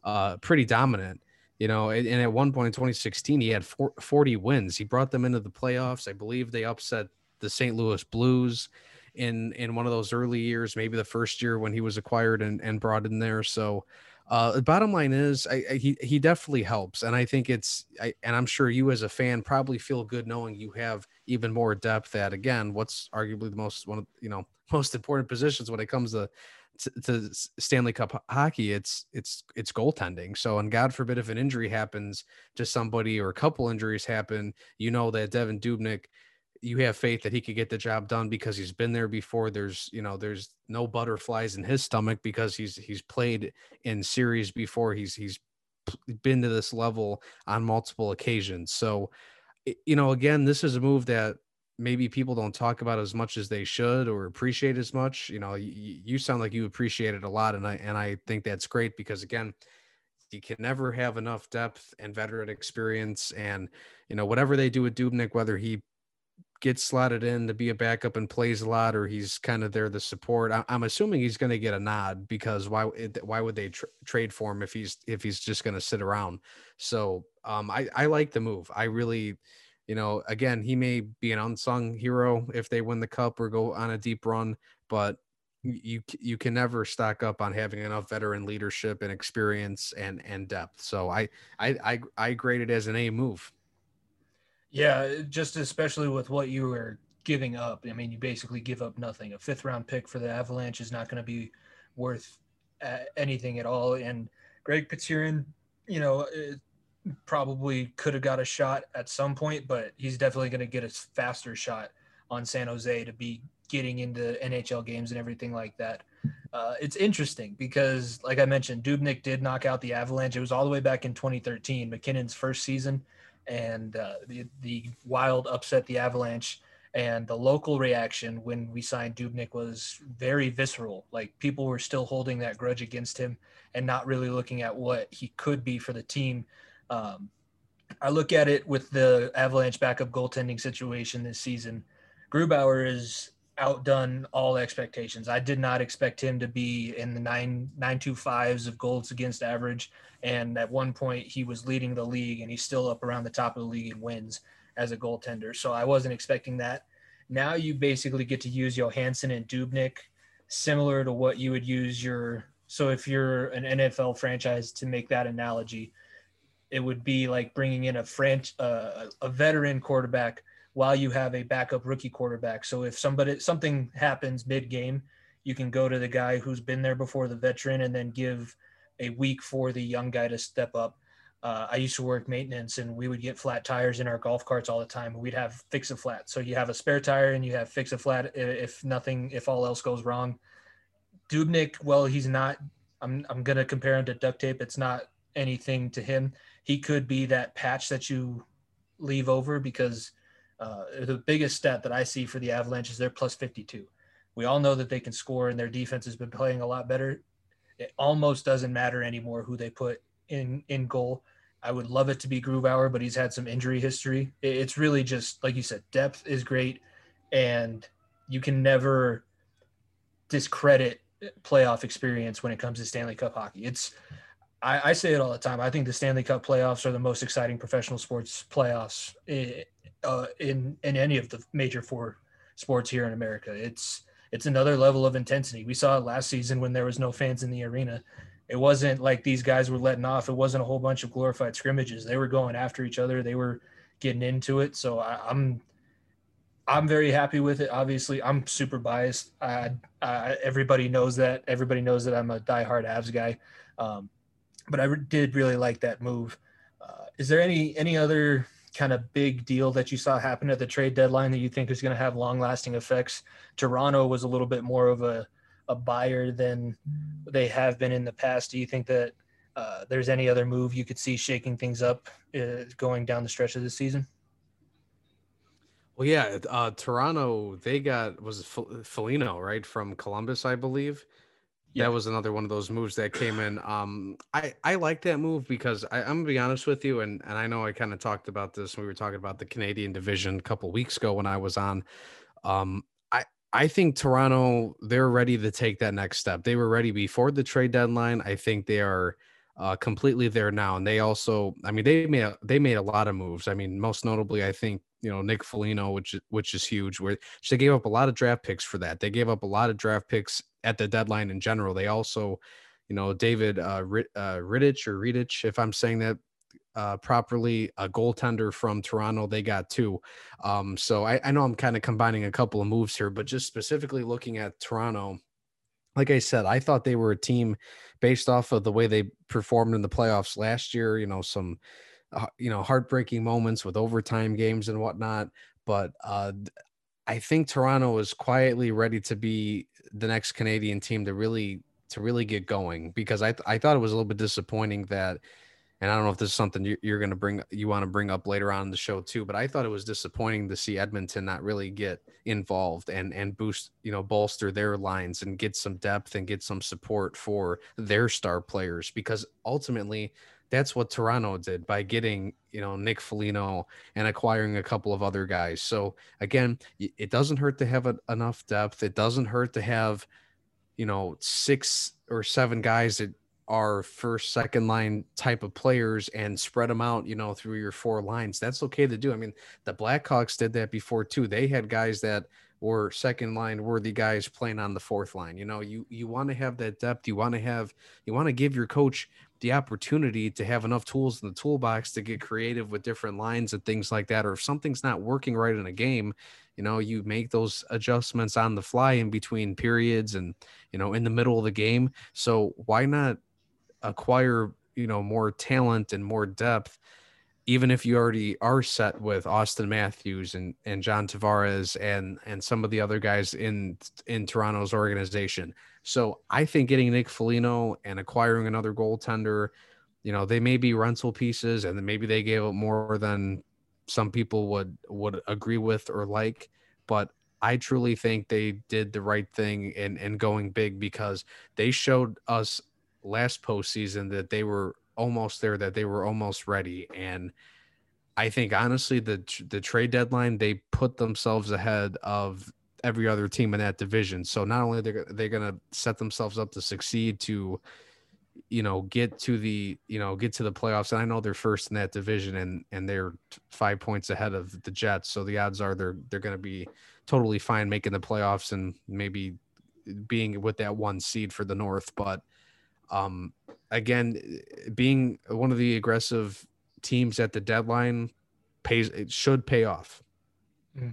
uh, pretty dominant You know, and, at one point in 2016, he had 40 wins. He brought them into the playoffs. I believe they upset the St. Louis Blues in in one of those early years, maybe the first year when he was acquired and, and brought in there. So uh, the bottom line is, I, I, he he definitely helps, and I think it's, I, and I'm sure you as a fan probably feel good knowing you have even more depth at again, what's arguably the most one of you know (laughs) most important positions when it comes to to, Stanley Cup hockey. It's it's it's goaltending. So, and God forbid if an injury happens to somebody or a couple injuries happen, you know that Devin Dubnyk you have faith that he could get the job done because he's been there before. There's, you know, there's no butterflies in his stomach because he's he's played in series before. He's he's been to this level on multiple occasions. So, you know, again, this is a move that maybe people don't talk about as much as they should or appreciate as much. You know, you, you sound like you appreciate it a lot, and I and I think that's great because again, you can never have enough depth and veteran experience and you know whatever they do with Dubnyk, whether he gets slotted in to be a backup and plays a lot, or he's kind of there the support. I, am assuming he's going to get a nod because why why would they trade for him if he's if he's just going to sit around? So um, I I like the move. I really, you know, again he may be an unsung hero if they win the cup or go on a deep run, but you you can never stock up on having enough veteran leadership and experience and and depth. So I I I, I grade it as an A move. Yeah, just especially with what you were giving up. I mean, you basically give up nothing. A fifth round pick for the Avalanche is not going to be worth uh, anything at all. And Greg Pateryn, you know, probably could have got a shot at some point, but he's definitely going to get a faster shot on San Jose to be getting into NHL games and everything like that. Uh, it's interesting because, like I mentioned, Dubnyk did knock out the Avalanche. It was all the way back in 2013, MacKinnon's first season and uh, the the Wild upset the Avalanche. And the local reaction when we signed Dubnyk was very visceral. Like people were still holding that grudge against him and not really looking at what he could be for the team. Um, I look at it with the Avalanche backup goaltending situation this season. Grubauer is outdone all expectations. I did not expect him to be in the nine nine two fives of goals against average, and at one point he was leading the league, and he's still up around the top of the league in wins as a goaltender. So I wasn't expecting that. Now you basically get to use Johansson and Dubnyk, similar to what you would use your. So if you're an NFL franchise, to make that analogy, it would be like bringing in a French, uh, a veteran quarterback while you have a backup rookie quarterback. So if somebody something happens mid game, you can go to the guy who's been there before the veteran and then give a week for the young guy to step up. Uh, I used to work maintenance and we would get flat tires in our golf carts all the time. We'd have fix a flat. So you have a spare tire and you have fix a flat if nothing, if all else goes wrong. Dubnyk, well, he's not, I'm, I'm going to compare him to duct tape. It's not anything to him. He could be that patch that you leave over because uh, the biggest stat that I see for the Avalanche is they're plus 52. We all know that they can score and their defense has been playing a lot better. It almost doesn't matter anymore who they put in in goal. I would love it to be Grubauer, but he's had some injury history. It's really just like you said, depth is great, and you can never discredit playoff experience when it comes to Stanley Cup hockey. It's I, I, say it all the time. I think the Stanley Cup playoffs are the most exciting professional sports playoffs uh, in in any of the major four sports here in America. It's it's another level of intensity. We saw it last season when there was no fans in the arena. It wasn't like these guys were letting off. It wasn't a whole bunch of glorified scrimmages. They were going after each other. They were getting into it. So I, I'm I'm very happy with it. Obviously, I'm super biased. I, I, everybody knows that. Everybody knows that I'm a diehard Avs guy. Um, but I re- did really like that move. Uh, is there any any other kind of big deal that you saw happen at the trade deadline that you think is going to have long lasting effects? Toronto was a little bit more of a, a buyer than they have been in the past. Do you think that uh, there's any other move you could see shaking things up uh, going down the stretch of the season? Well, yeah, uh, Toronto they got was Foligno right from Columbus, I believe yeah. that was another one of those moves that came in. Um, I I like that move because I, am gonna be honest with you, and and I know I kind of talked about this when we were talking about the Canadian division a couple weeks ago when I was on. Um, I I think Toronto they're ready to take that next step. They were ready before the trade deadline. I think they are uh, completely there now. And they also, I mean, they made they made a lot of moves. I mean, most notably, I think you know Nick Foligno, which which is huge. Where they gave up a lot of draft picks for that. They gave up a lot of draft picks at the deadline in general. They also, you know, David uh, uh Rittich or Rittich, if I'm saying that uh, properly, a goaltender from Toronto. They got two. Um, so I, I know I'm kind of combining a couple of moves here, but just specifically looking at Toronto like I said, I thought they were a team based off of the way they performed in the playoffs last year. You know, some you know heartbreaking moments with overtime games and whatnot. But uh, I think Toronto is quietly ready to be the next Canadian team to really to really get going because I th- I thought it was a little bit disappointing that and I don't know if this is something you're, you're going to bring you want to bring up later on in the show too. But I thought it was disappointing to see Edmonton not really get involved and and boost you know bolster their lines and get some depth and get some support for their star players because ultimately that's what Toronto did by getting you know Nick Foligno and acquiring a couple of other guys. So again, it doesn't hurt to have a, enough depth. It doesn't hurt to have you know six or seven guys that are first, second line type of players and spread them out, you know, through your four lines. That's okay to do. I mean, the Blackhawks did that before too. They had guys that were second line worthy guys playing on the fourth line. You know, you you want to have that depth. You want to have you want to give your coach the opportunity to have enough tools in the toolbox to get creative with different lines and things like that. Or if something's not working right in a game, you know, you make those adjustments on the fly in between periods and you know in the middle of the game. So why not acquire you know more talent and more depth even if you already are set with Auston Matthews and, and John Tavares and and some of the other guys in in Toronto's organization. So I think getting Nick Foligno and acquiring another goaltender, you know, they may be rental pieces and then maybe they gave up more than some people would would agree with or like, but I truly think they did the right thing in in going big because they showed us last postseason that they were almost there, that they were almost ready. And I think honestly, the the trade deadline they put themselves ahead of every other team in that division. So not only they're they're gonna set themselves up to succeed to, you know, get to the you know get to the playoffs. And I know they're first in that division, and and they're five points ahead of the Jets. So the odds are they're they're gonna be totally fine making the playoffs and maybe being with that one seed for the North, but um, again, being one of the aggressive teams at the deadline pays it should pay off. Mm-hmm.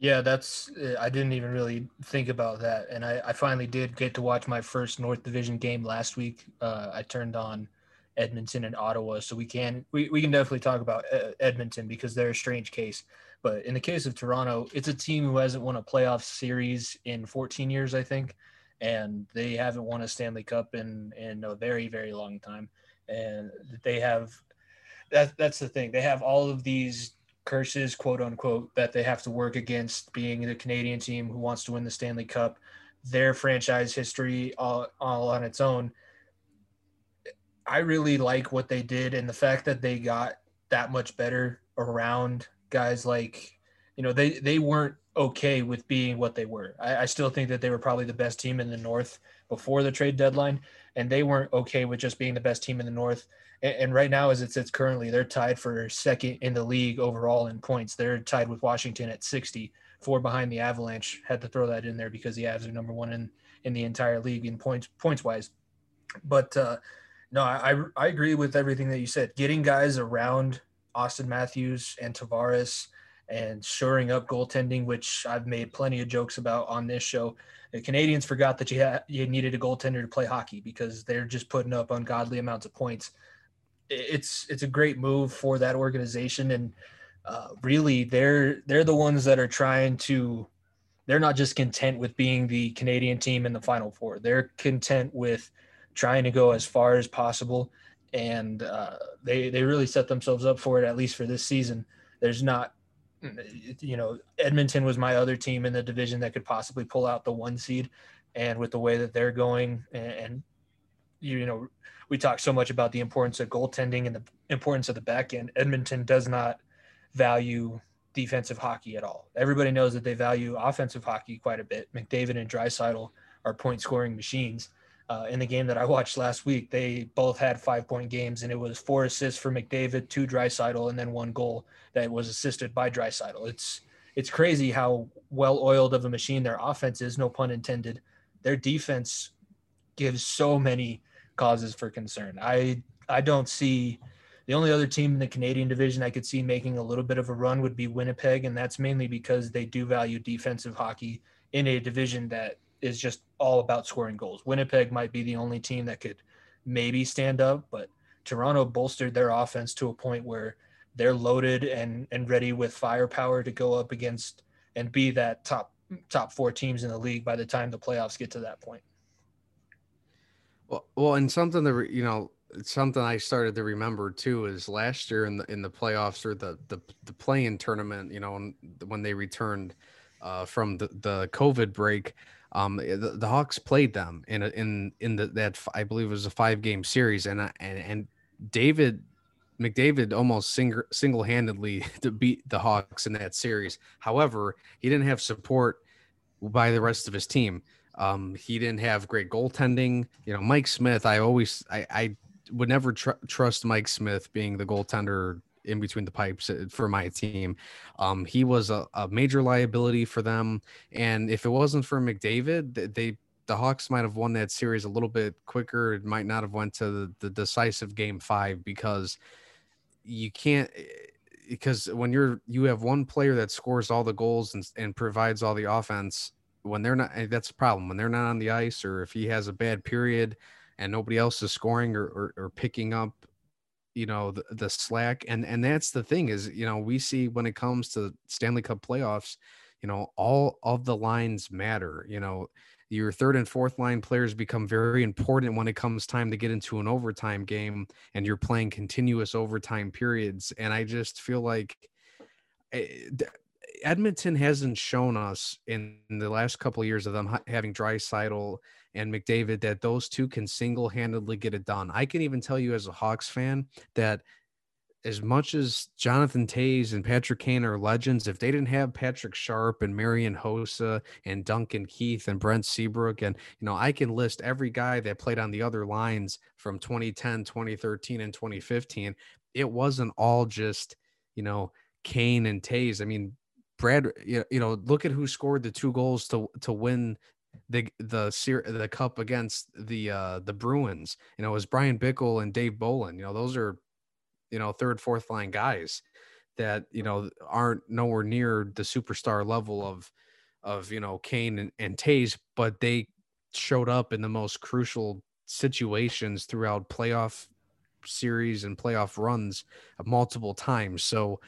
Yeah, that's I didn't even really think about that, and I, I finally did get to watch my first North Division game last week. Uh, I turned on Edmonton and Ottawa, so we can we, we can definitely talk about uh, Edmonton because they're a strange case. But in the case of Toronto, it's a team who hasn't won a playoff series in 14 years, I think and they haven't won a Stanley Cup in in a very very long time, and they have that that's the thing they have all of these curses quote unquote that they have to work against being the Canadian team who wants to win the Stanley Cup, their franchise history all, all on its own. I really like what they did and the fact that they got that much better around guys like you know they they weren't okay with being what they were. I, I, still think that they were probably the best team in the North before the trade deadline, and they weren't okay with just being the best team in the North. And, and, right now, as it sits currently, they're tied for second in the league overall in points. They're tied with Washington at 60, four behind the Avalanche. Had to throw that in there because the Avs are number one in in the entire league in points points wise. But uh, no, I I agree with everything that you said. Getting guys around Auston Matthews and Tavares and shoring up goaltending, which I've made plenty of jokes about on this show. The Canadians forgot that you had you needed a goaltender to play hockey because they're just putting up ungodly amounts of points. It's it's a great move for that organization, and uh, really they're they're the ones that are trying to. They're not just content with being the Canadian team in the Final Four. They're content with trying to go as far as possible, and uh, they they really set themselves up for it at least for this season. There's not you know, Edmonton was my other team in the division that could possibly pull out the one seed. And with the way that they're going, and, and you know, we talk so much about the importance of goaltending and the importance of the back end. Edmonton does not value defensive hockey at all. Everybody knows that they value offensive hockey quite a bit. McDavid and Draisaitl are point scoring machines. uh, in the game that I watched last week, they both had five point games, and it was four assists for McDavid, two Draisaitl, and then one goal that was assisted by Draisaitl. It's it's crazy how well oiled of a machine their offense is, no pun intended. Their defense gives so many causes for concern. I I don't see the only other team in the Canadian division I could see making a little bit of a run would be Winnipeg, and that's mainly because they do value defensive hockey in a division that is just all about scoring goals. Winnipeg might be the only team that could maybe stand up, but Toronto bolstered their offense to a point where they're loaded and and ready with firepower to go up against and be that top top four teams in the league by the time the playoffs get to that point. Well, well, and something that you know, something I started to remember too is last year in the in the playoffs or the the the play-in tournament. You know, when they returned uh, from the the COVID break, um, eh, the, the Hawks played them in a, in in the that I believe it was a five game series, and and and David McDavid almost single single handedly (laughs) to beat the Hawks in that series. However, he didn't have support by the rest of his team. Um, he didn't have great goaltending. You know, Mike Smith. I always I, I would never tr- trust Mike Smith being the goaltender in between the pipes uh, for my team. Um, he was a, a, major liability for them, and if it wasn't for McDavid, they the Hawks might have won that series a little bit quicker. It might not have went to the, the decisive game five because you can't eh, because when you're you have one player that scores all the goals and, and provides all the offense when they're not eh, that's a problem when they're not on the ice or if he has a bad period and nobody else is scoring or, or, or picking up you know the, the slack and and that's the thing is you know we see when it comes to stanley cup playoffs you know all of the lines matter you know your third and fourth line players become very important when it comes time to get into an overtime game and you're playing continuous overtime periods and i just feel like eh, edmonton hasn't shown us in the last couple of years of them having Draisaitl and McDavid that those two can single handedly get it done. I can even tell you as a Hawks fan that as much as Jonathan Toews and Patrick Kane are legends, if they didn't have Patrick Sharp and Marian Hossa and Duncan Keith and Brent Seabrook, and you know, I can list every guy that played on the other lines from 2010, 2013, and 2015. It wasn't all just, you know, Kane and Toews. I mean, Brad, you know, look at who scored the two goals to to win the the the cup against the uh the Bruins. You know, it was Bryan Bickell and Dave Bolland. You know, those are you know third fourth line guys that you know aren't nowhere near the superstar level of of you know Kane and, and Toews, but they showed up in the most crucial situations throughout playoff series and playoff runs multiple times. So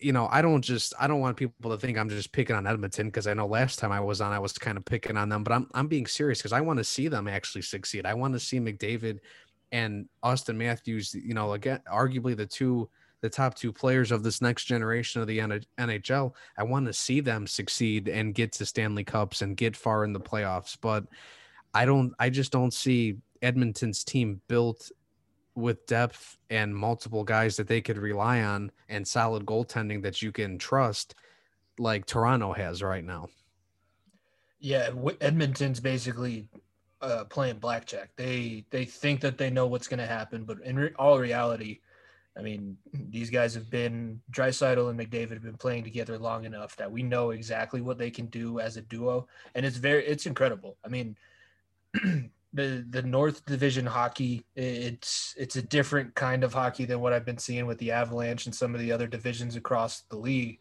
you know, I don't just I don't want people to think I'm just picking on Edmonton because I know last time I was on I was kind of picking on them, but I'm I'm being serious because I want to see them actually succeed. I want to see McDavid and Auston Matthews, you know, again, arguably the two the top two players of this next generation of the NHL. I want to see them succeed and get to Stanley Cups and get far in the playoffs, but I don't I just don't see Edmonton's team built with depth and multiple guys that they could rely on and solid goaltending that you can trust like Toronto has right now. Yeah, Edmonton's basically uh, playing blackjack. They they think that they know what's going to happen, but in re- all reality, I mean, these guys have been Draisaitl and McDavid have been playing together long enough that we know exactly what they can do as a duo, and it's very it's incredible. I mean, (clears throat) the the North Division hockey it's it's a different kind of hockey than what I've been seeing with the Avalanche and some of the other divisions across the league.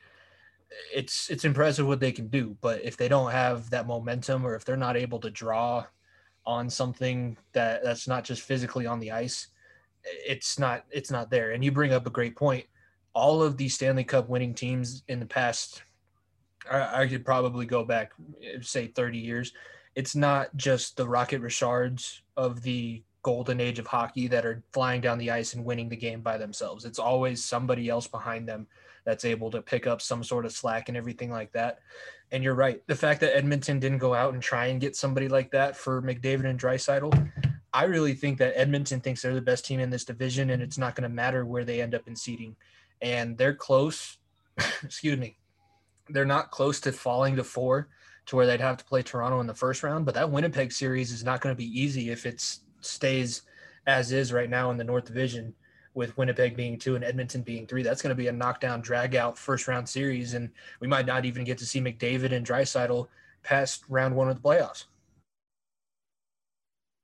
It's it's impressive what they can do, but if they don't have that momentum or if they're not able to draw on something that that's not just physically on the ice, it's not it's not there. And you bring up a great point. All of these Stanley Cup winning teams in the past I, I could probably go back say 30 years it's not just the Rocket Richards of the golden age of hockey that are flying down the ice and winning the game by themselves. It's always somebody else behind them that's able to pick up some sort of slack and everything like that. And you're right. The fact that Edmonton didn't go out and try and get somebody like that for McDavid and Draisaitl, I really think that Edmonton thinks they're the best team in this division and it's not going to matter where they end up in seeding. And they're close, (laughs) excuse me, they're not close to falling to four to where they'd have to play Toronto in the first round. But that Winnipeg series is not going to be easy if it stays as is right now in the North Division, with Winnipeg being two and Edmonton being three. That's going to be a knockdown, drag out first round series, and we might not even get to see McDavid and Draisaitl past round one of the playoffs.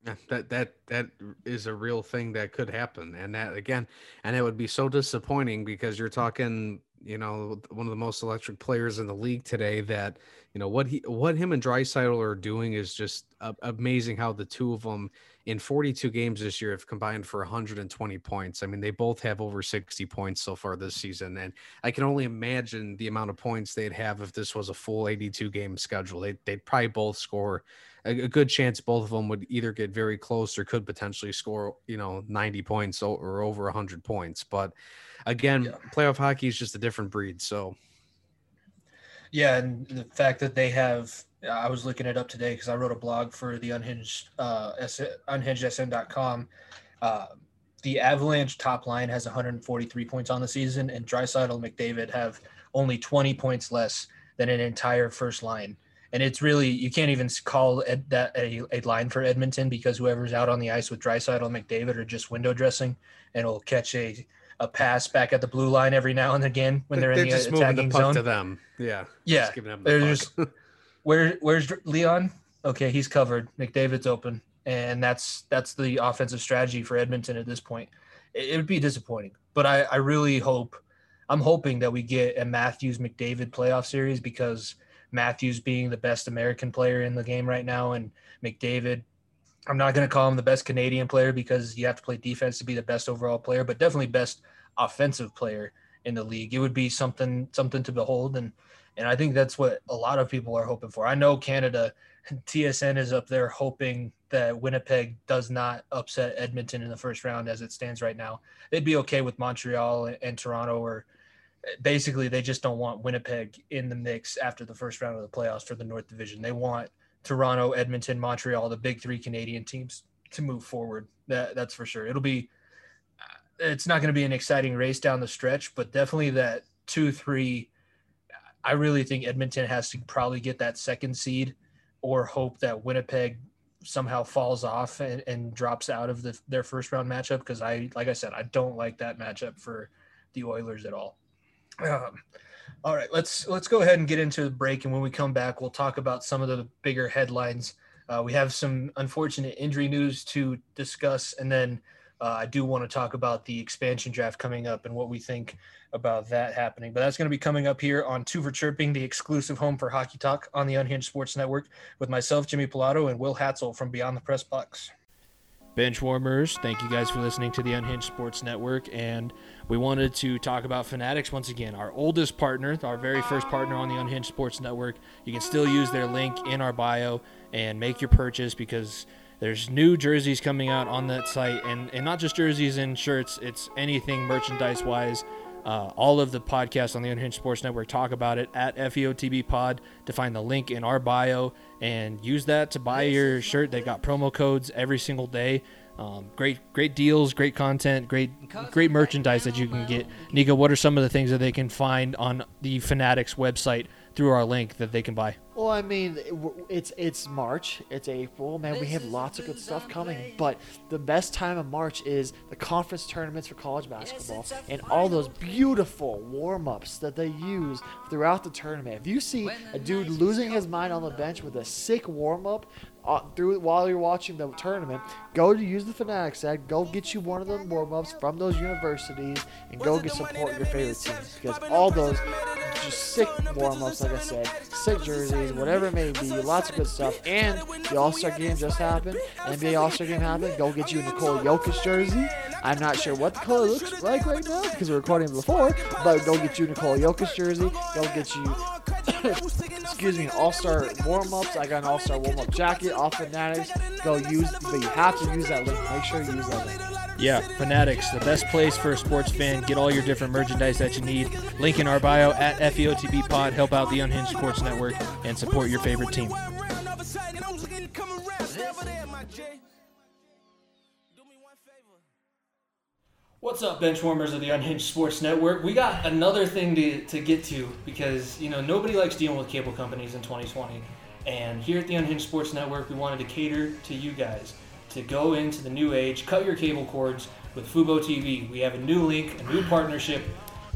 That that that is a real thing that could happen, and that again, and it would be so disappointing because you're talking, you know, one of the most electric players in the league today. That you know what he what him and Draisaitl are doing is just amazing. How the two of them in 42 games this year have combined for 120 points. I mean, they both have over 60 points so far this season, and I can only imagine the amount of points they'd have if this was a full 82 game schedule. They they'd probably both score a, a, good chance both of them would either get very close or could potentially score, you know, 90 points or over 100 points. But again, yeah. playoff hockey is just a different breed. So, yeah, and the fact that they have, I was looking it up today because I wrote a blog for the unhinged, uh, unhingedsn.com. Uh, the Avalanche top line has 143 points on the season, and Draisaitl and McDavid have only 20 points less than an entire first line and it's really you can't even call Ed, that a, a line for Edmonton because whoever's out on the ice with Draisaitl and McDavid are just window dressing and will catch a a pass back at the blue line every now and again when they're, they're in the just attacking the zone. To them, yeah, yeah. Just them the just (laughs) where where's Leon? Okay, he's covered. McDavid's open, and that's that's the offensive strategy for Edmonton at this point. It, it would be disappointing, but I I really hope. I'm hoping that we get a Matthews McDavid playoff series because Matthews being the best American player in the game right now, and McDavid. I'm not going to call him the best Canadian player because you have to play defense to be the best overall player, but definitely best offensive player in the league. It would be something something to behold, and and I think that's what a lot of people are hoping for. I know Canada, (laughs) TSN is up there hoping that Winnipeg does not upset Edmonton in the first round as it stands right now. They'd be okay with Montreal and, and Toronto or basically they just don't want Winnipeg in the mix after the first round of the playoffs for the North Division. They want Toronto, Edmonton, Montreal, the big three Canadian teams to move forward. That that's for sure. It'll be uh, it's not going to be an exciting race down the stretch, but definitely that two three. I really think Edmonton has to probably get that second seed, or hope that Winnipeg somehow falls off and, and drops out of the, their first round matchup. Because I, like I said, I don't like that matchup for the Oilers at all. Um, all right, let's let's go ahead and get into the break, and when we come back, we'll talk about some of the bigger headlines. Uh, we have some unfortunate injury news to discuss, and then uh, I do want to talk about the expansion draft coming up and what we think about that happening. But that's going to be coming up here on Two for Chirping, the exclusive home for hockey talk on the Unhinged Sports Network, with myself, Jimmy Pilato, and Will Hatzel from Beyond the Press Box. Bench warmers, thank you guys for listening to the Unhinged Sports Network. And we wanted to talk about Fanatics once again, our oldest partner, our very first partner on the Unhinged Sports Network. You can still use their link in our bio and make your purchase because there's new jerseys coming out on that site. And, and not just jerseys and shirts, it's anything merchandise wise. Uh, all of the podcasts on the Unhinged Sports Network talk about it at FEOTB Pod to find the link in our bio and use that to buy your shirt. They got promo codes every single day. Um, great, great deals, great content, great, great merchandise that you can get. Nico, what are some of the things that they can find on the Fanatics website through our link that they can buy? Well, I mean, it's it's March, it's April, man. We have lots of good stuff coming, but the best time of March is the conference tournaments for college basketball and all those beautiful warm ups that they use throughout the tournament. If you see a dude losing his mind on the bench with a sick warm up, uh, through while you're watching the tournament, go to use the Fanatics ad. Go get you one of them warm ups from those universities, and go get support your favorite teams because all those just sick warm ups, like I said, sick jerseys, whatever it may be, lots of good stuff. And the All Star game just happened. NBA All Star game happened. Go get you a Nikola Jokic jersey. I'm not sure what the color looks like right now because we're recording before, but go get you a Nikola Jokic jersey. Go get you (coughs) excuse me, All Star warm ups. I got an All Star warm up jacket off Fanatics. Go use, but you have to use that link. Make sure you use that link. Yeah, Fanatics, the best place for a sports fan. Get all your different merchandise that you need. Link in our bio at FEOTB Pod. Help out the Unhinged Sports Network and support your favorite team. What's up, benchwarmers of the Unhinged Sports Network? We got another thing to, to get to because, you know, nobody likes dealing with cable companies in 2020. And here at the Unhinged Sports Network, we wanted to cater to you guys to go into the new age, cut your cable cords with Fubo TV. We have a new link, a new partnership.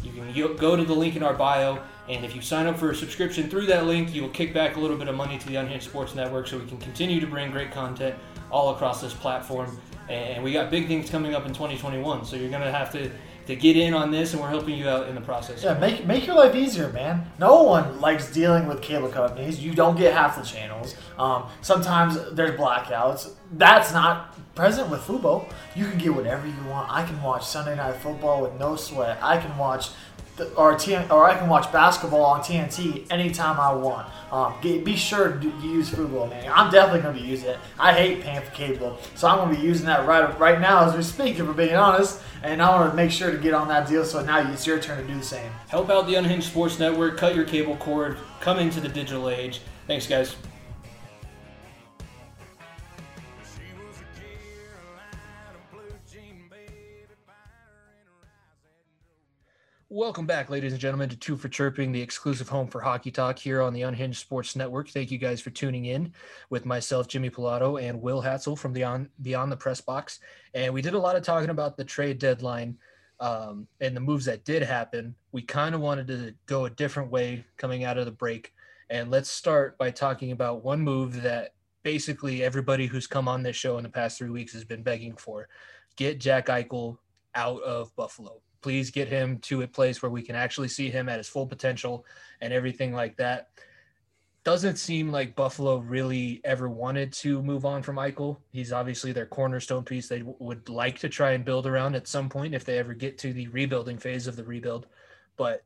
You can go to the link in our bio, and if you sign up for a subscription through that link, you will kick back a little bit of money to the Unhinged Sports Network so we can continue to bring great content all across this platform. And we got big things coming up in 2021, so you're going to have to to get in on this, and we're helping you out in the process. Yeah, make make your life easier, man. No one likes dealing with cable companies. You don't get half the channels. Um, sometimes there's blackouts. That's not present with Fubo. You can get whatever you want. I can watch Sunday Night Football with no sweat. I can watch or TN, or I can watch basketball on TNT anytime I want. Um, get, be sure to use Fubo, man. I'm definitely going to be using it. I hate paying for cable, so I'm going to be using that right right now as we speak. If we're being honest, and I want to make sure to get on that deal. So now it's your turn to do the same. Help out the Unhinged Sports Network. Cut your cable cord. Come into the digital age. Thanks, guys. Welcome back, ladies and gentlemen, to Two for Chirping, the exclusive home for hockey talk here on the Unhinged Sports Network. Thank you guys for tuning in with myself, Jimmy Pilato, and Will Hatzel from Beyond, Beyond the Press Box. And we did a lot of talking about the trade deadline um, and the moves that did happen. We kind of wanted to go a different way coming out of the break. And let's start by talking about one move that basically everybody who's come on this show in the past three weeks has been begging for get Jack Eichel out of Buffalo please get him to a place where we can actually see him at his full potential and everything like that. Doesn't seem like Buffalo really ever wanted to move on from Eichel. He's obviously their cornerstone piece they would like to try and build around at some point if they ever get to the rebuilding phase of the rebuild. But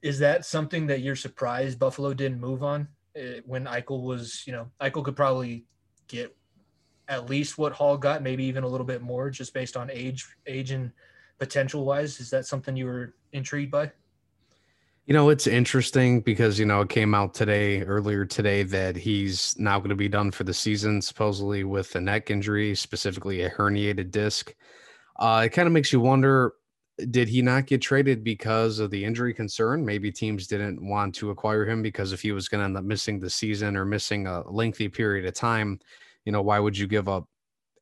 is that something that you're surprised Buffalo didn't move on when Eichel was, you know, Eichel could probably get at least what Hall got, maybe even a little bit more, just based on age, age and potential wise? Is that something you were intrigued by? You know, it's interesting because, you know, it came out today, earlier today, that he's now going to be done for the season, supposedly with a neck injury, specifically a herniated disc. Uh, it kind of makes you wonder did he not get traded because of the injury concern? Maybe teams didn't want to acquire him because if he was going to end up missing the season or missing a lengthy period of time, you know, why would you give up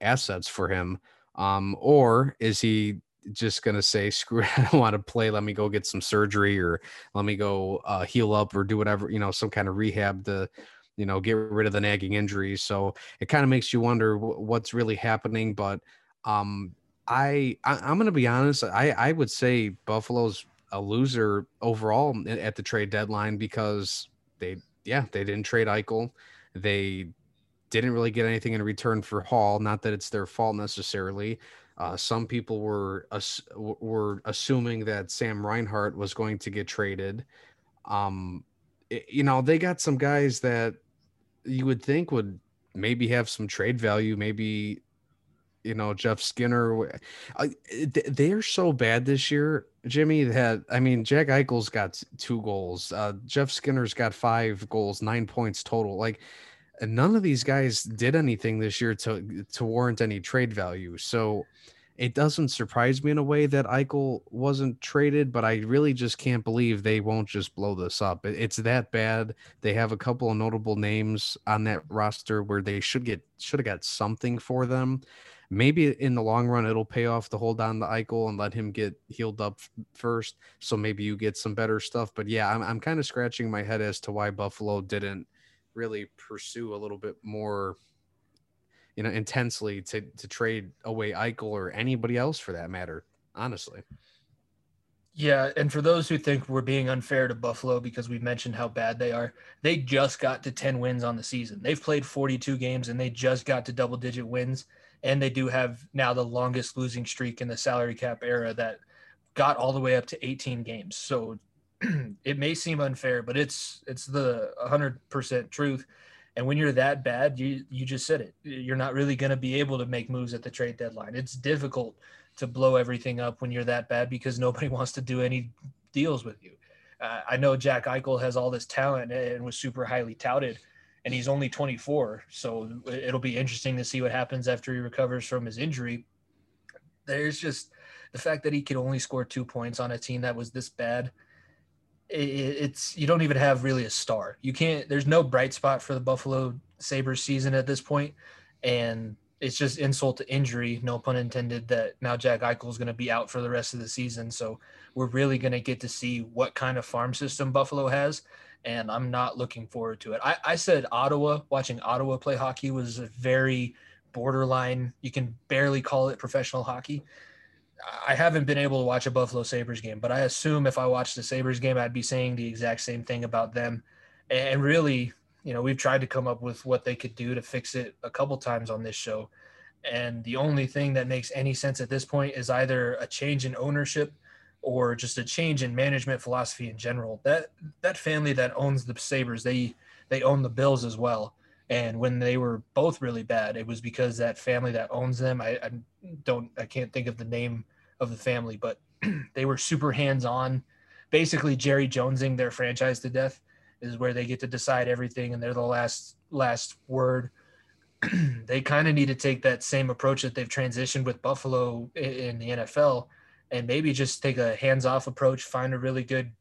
assets for him? Um, or is he just gonna say screw it, (laughs) I don't want to play. Let me go get some surgery or let me go uh, heal up or do whatever you know, some kind of rehab to you know get rid of the nagging injuries. So it kind of makes you wonder w- what's really happening. But um, I, I am gonna be honest. I I would say Buffalo's a loser overall at the trade deadline because they yeah they didn't trade Eichel. They didn't really get anything in return for Hall. Not that it's their fault necessarily. Uh, some people were were assuming that Sam Reinhart was going to get traded. Um, it, you know, they got some guys that you would think would maybe have some trade value. Maybe, you know, Jeff Skinner. Uh, they're so bad this year, Jimmy. That I mean, Jack Eichel's got two goals. Uh, Jeff Skinner's got five goals, nine points total. Like and none of these guys did anything this year to to warrant any trade value. So it doesn't surprise me in a way that Eichel wasn't traded, but I really just can't believe they won't just blow this up. It's that bad. They have a couple of notable names on that roster where they should get should have got something for them. Maybe in the long run it'll pay off to hold on to Eichel and let him get healed up first. So maybe you get some better stuff. But yeah, I'm I'm kind of scratching my head as to why Buffalo didn't really pursue a little bit more you know intensely to to trade away Eichel or anybody else for that matter honestly. Yeah and for those who think we're being unfair to Buffalo because we've mentioned how bad they are they just got to 10 wins on the season. They've played 42 games and they just got to double digit wins and they do have now the longest losing streak in the salary cap era that got all the way up to 18 games. So (clears throat) it may seem unfair, but it's it's the 100% truth. And when you're that bad, you you just said it. You're not really going to be able to make moves at the trade deadline. It's difficult to blow everything up when you're that bad because (laughs) nobody wants to do any deals with you. Uh, I know Jack Eichel has all this talent and was super highly touted, and he's only 24. So it'll be interesting to see what happens after he recovers from his injury. There's just the fact that he could only score two points on a team that was this bad it's you don't even have really a star. You can't. There's no bright spot for the Buffalo Sabres season at this point, and it's just insult to injury, no pun intended. That now Jack Eichel is going to be out for the rest of the season, so we're really going to get to see what kind of farm system Buffalo has, and I'm not looking forward to it. I, I said Ottawa, watching Ottawa play hockey was a very borderline. You can barely call it professional hockey. I haven't been able to watch a Buffalo Sabres game, but I assume if I watched the Sabres game, I'd be saying the exact same thing about them. And really, you know, we've tried to come up with what they could do to fix it a couple times on this show. And the only thing that makes any sense at this point is either a change in ownership or just a change in management philosophy in general. That that family that owns the Sabres, they they own the Bills as well. And when they were both really bad, it was because that family that owns them, I, I don't I can't think of the name of the family, but (clears throat) they were super hands-on, basically Jerry Jonesing their franchise to death is where they get to decide everything and they're the last last word. (clears throat) they kind of need to take that same approach that they've transitioned with Buffalo in the NFL and maybe just take a hands-off approach, find a really good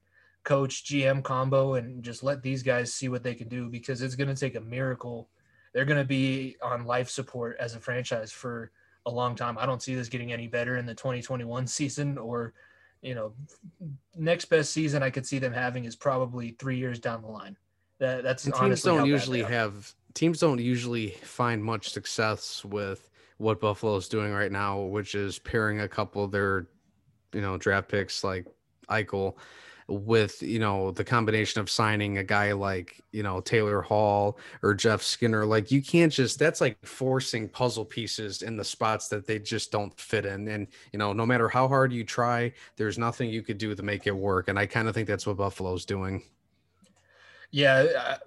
coach GM combo and just let these guys see what they can do because it's going to take a miracle. They're going to be on life support as a franchise for a long time. I don't see this getting any better in the 2021 season or, you know, next best season I could see them having is probably three years down the line. That, that's and teams don't usually have teams don't usually find much success with what Buffalo is doing right now, which is pairing a couple of their, you know, draft picks like Eichel with you know the combination of signing a guy like you know Taylor Hall or Jeff Skinner like you can't just that's like forcing puzzle pieces in the spots that they just don't fit in and you know no matter how hard you try there's nothing you could do to make it work and I kind of think that's what Buffalo's doing. Yeah, uh,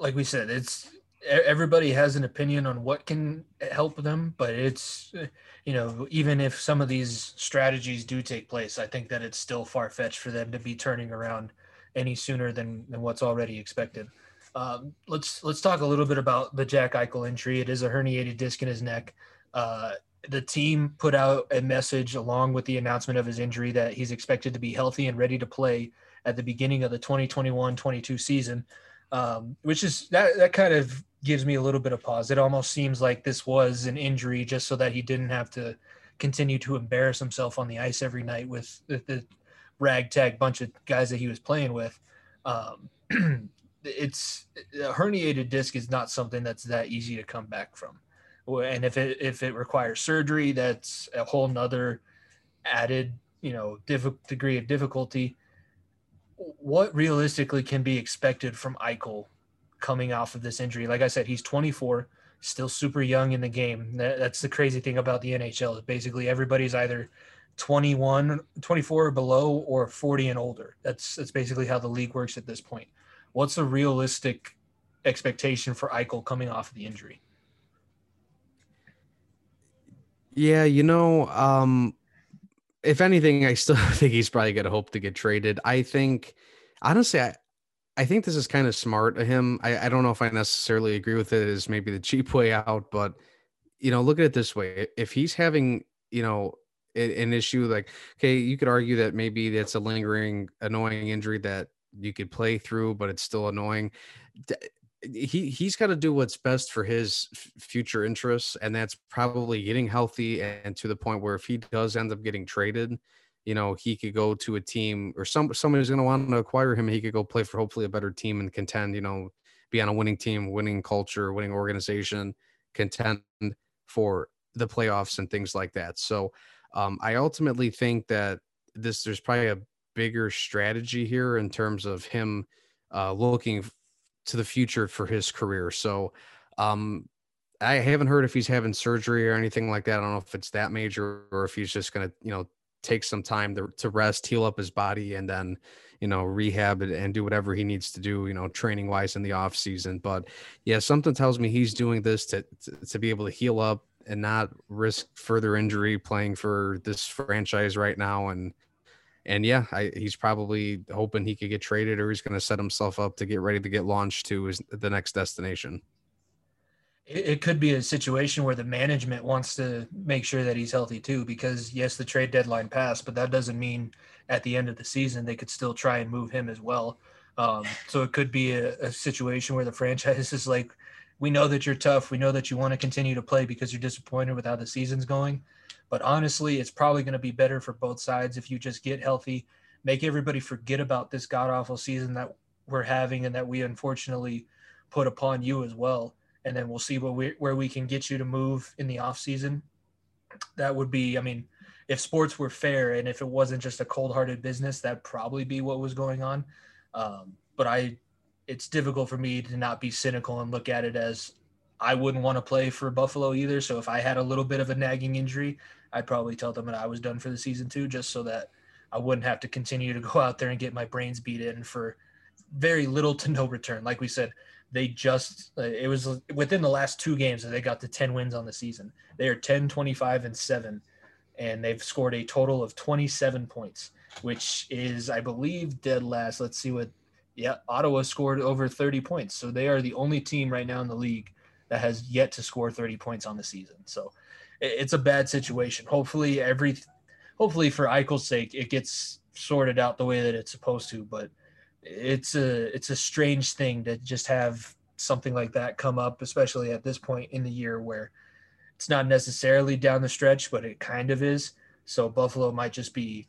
like we said it's everybody has an opinion on what can eh, help them, but it's eh, you know even if some of these strategies do take place, I think that it's still far fetched for them to be turning around any sooner than than what's already expected. Um, let's let's talk a little bit about the Jack Eichel injury. It is a herniated disc in his neck. Uh, the team put out a message along with the announcement of his injury that he's expected to be healthy and ready to play at the beginning of the 2021-22 season, um, which is that that kind of gives me a little bit of pause. It almost seems like this was an injury just so that he didn't have to continue to embarrass himself on the ice every night with the, the ragtag bunch of guys that he was playing with. Um, (clears throat) it's a herniated disc is not something that's that easy to come back from. And if it if it requires surgery, that's a whole nother added you know diff- degree of difficulty. What realistically can be expected from Eichel coming off of this injury. Like I said, he's 24, still super young in the game. That, that's the crazy thing about the NHL. Basically, everybody's either 21, 24 or below, or 40 and older. That's that's basically how the league works at this point. What's a realistic expectation for Eichel coming off of the injury? Yeah, you know, um, if anything, I still (laughs) think he's probably going to hope to get traded. I think, honestly, I, I think this is kind of smart of him. I, I don't know if I necessarily agree with it as maybe the cheap (laughs) way out, but you know, look at it this way: if he's having, you know, an issue like, okay, you could argue that maybe that's a lingering, annoying injury that you could play through, but it's still annoying. He he's got to do what's best for his future interests, and that's probably getting healthy and to the point where if he does end up getting traded, you know, he could go to a team or some somebody's going to want to acquire him. He could go play for hopefully a better team and contend. You know, be on a winning team, winning culture, winning organization, contend for the playoffs and things like that. So, um, I ultimately think that this there's probably a bigger strategy here in terms of him uh, looking to the future for his career. So, um, I haven't heard if he's having surgery or anything like that. I don't know if it's that major or if he's just going to, you know, take some time to, to rest, heal up his body, and then, you know, rehab it and do whatever he needs to do, you know, training wise in the off season. But yeah, something tells me he's doing this to, to, to be able to heal up and not risk further injury playing for this franchise right now. And, and yeah, I, he's probably hoping he could get traded or he's going to set himself up to get ready to get launched to his, the next destination it, could be a situation where the management wants to make sure that he's healthy too because yes the trade deadline passed but that doesn't mean at the end of the season, they could still try and move him as well. Um, so it could be a, a situation where the franchise (laughs) is like, we know that you're tough. We know that you want to continue to play because you're disappointed with how the season's going. But honestly, it's probably going to be better for both sides if you just get healthy, make everybody forget about this god awful season that we're having and that we unfortunately put upon you as well. And then we'll see where we where we can get you to move in the off season. That would be, I mean, if sports were fair and if it wasn't just a cold hearted business, that'd probably be what was going on. Um, but I, it's difficult for me to not be cynical and look at it as I wouldn't want to play for Buffalo either. So if I had a little bit of a nagging injury, I'd probably tell them that I was done for the season too, just so that I wouldn't have to continue to go out there and get my brains beat in for very little to no return. Like we said, they just uh, it was within the last two games that they got to 10 wins on the season. They are 10, 25 and 7 and they've scored a total of 27 points, which is I believe dead last. Let's see what yeah, Ottawa scored over 30 points. So they are the only team right now in the league that has yet to score 30 points on the season. So it's a bad situation. Hopefully every hopefully for Eichel's sake it gets sorted out the way that it's supposed to, but it's a it's a strange thing to just have something like that come up, especially at this point in the year where it's not necessarily down the stretch, but it kind of is. So Buffalo might just be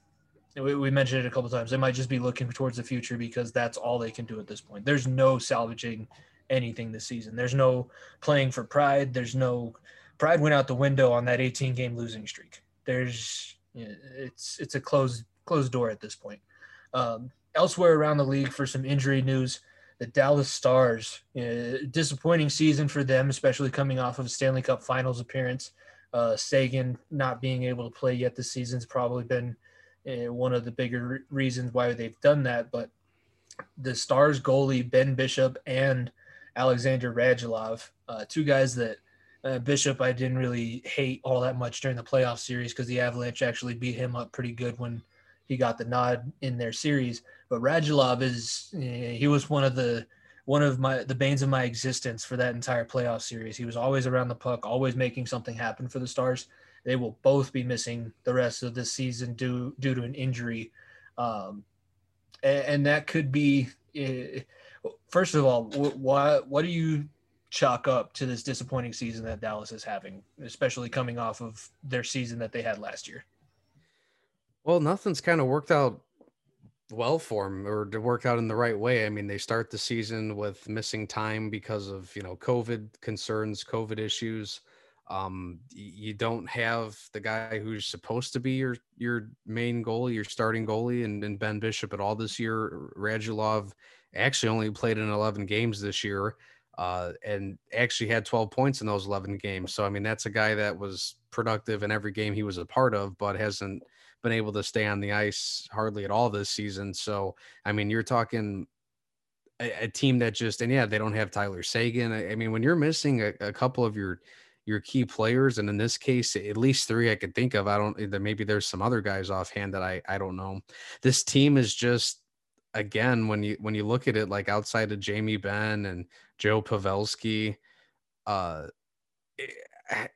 we, mentioned it a couple times. They might just be looking towards the future because that's all they can do at this point. There's no salvaging anything this season. There's no playing for pride. There's no pride went out the window on that 18 game losing streak. There's it's it's a closed closed door at this point. Um, elsewhere around the league for some injury news. The Dallas Stars, uh, disappointing season for them, especially coming off of a Stanley Cup Finals appearance. Uh, Seguin not being able to play yet this season's probably been uh, one of the bigger reasons why they've done that. But the Stars goalie Ben Bishop and Alexander Radulov, uh, two guys that uh, Bishop I didn't really hate all that much during the playoff series because the Avalanche actually beat him up pretty good when he got the nod in their series. But Radulov is eh, he was one of the one of my the banes of my existence for that entire playoff series. He was always around the puck, always making something happen for the Stars. They will both be missing the rest of the season due due to an injury, um, and, and, that could be. Uh, first of all, what what do you chalk up to this disappointing season that Dallas is having, especially coming off of their season that they had last year? Well, nothing's kind of worked out well for them or to work out in the right way. I mean, they start the season with missing time because of, you know, COVID concerns, COVID issues. Um, you don't have the guy who's supposed to be your your main goalie, your starting goalie, and, and Ben Bishop at all this year. Radulov actually only played in 11 games this year, uh, and actually had 12 points in those 11 games. So I mean, that's a guy that was productive in every game he was a part of, but hasn't been able to stay on the ice hardly at all this season. So, I mean, you're talking a, a team that just, and yeah, they don't have Tyler Seguin. I, I mean, when you're missing a, a, couple of your, your key players, and in this case, at least three I could think of. I don't, maybe there's some other guys offhand that I, I don't know. This team is just, again, when you, when you look at it, like outside of Jamie Benn and Joe Pavelski, uh,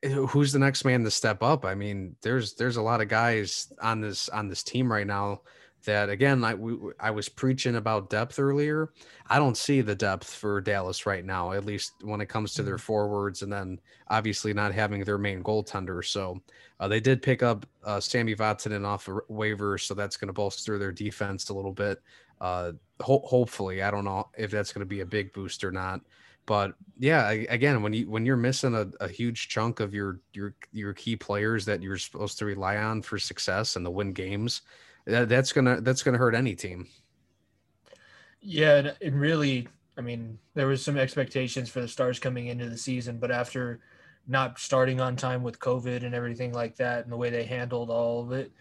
who's the next man to step up? I mean, there's there's a lot of guys on this on this team right now that again, I we, I was preaching about depth earlier. I don't see the depth for Dallas right now, at least when it comes to their mm-hmm. forwards, and then obviously not having their main goaltender. So uh, they did pick up uh, Sami Vatanen off a waiver, so that's going to bolster their defense a little bit. Uh, ho- hopefully, I don't know if that's going to be a big boost or not but yeah again when you when you're missing a, a huge chunk of your your your key players that you're supposed to rely on for success and to win games that, that's gonna that's gonna hurt any team. Yeah and really i mean there was some expectations for the stars coming into the season but after not starting on time with covid and everything like that and the way they handled all of it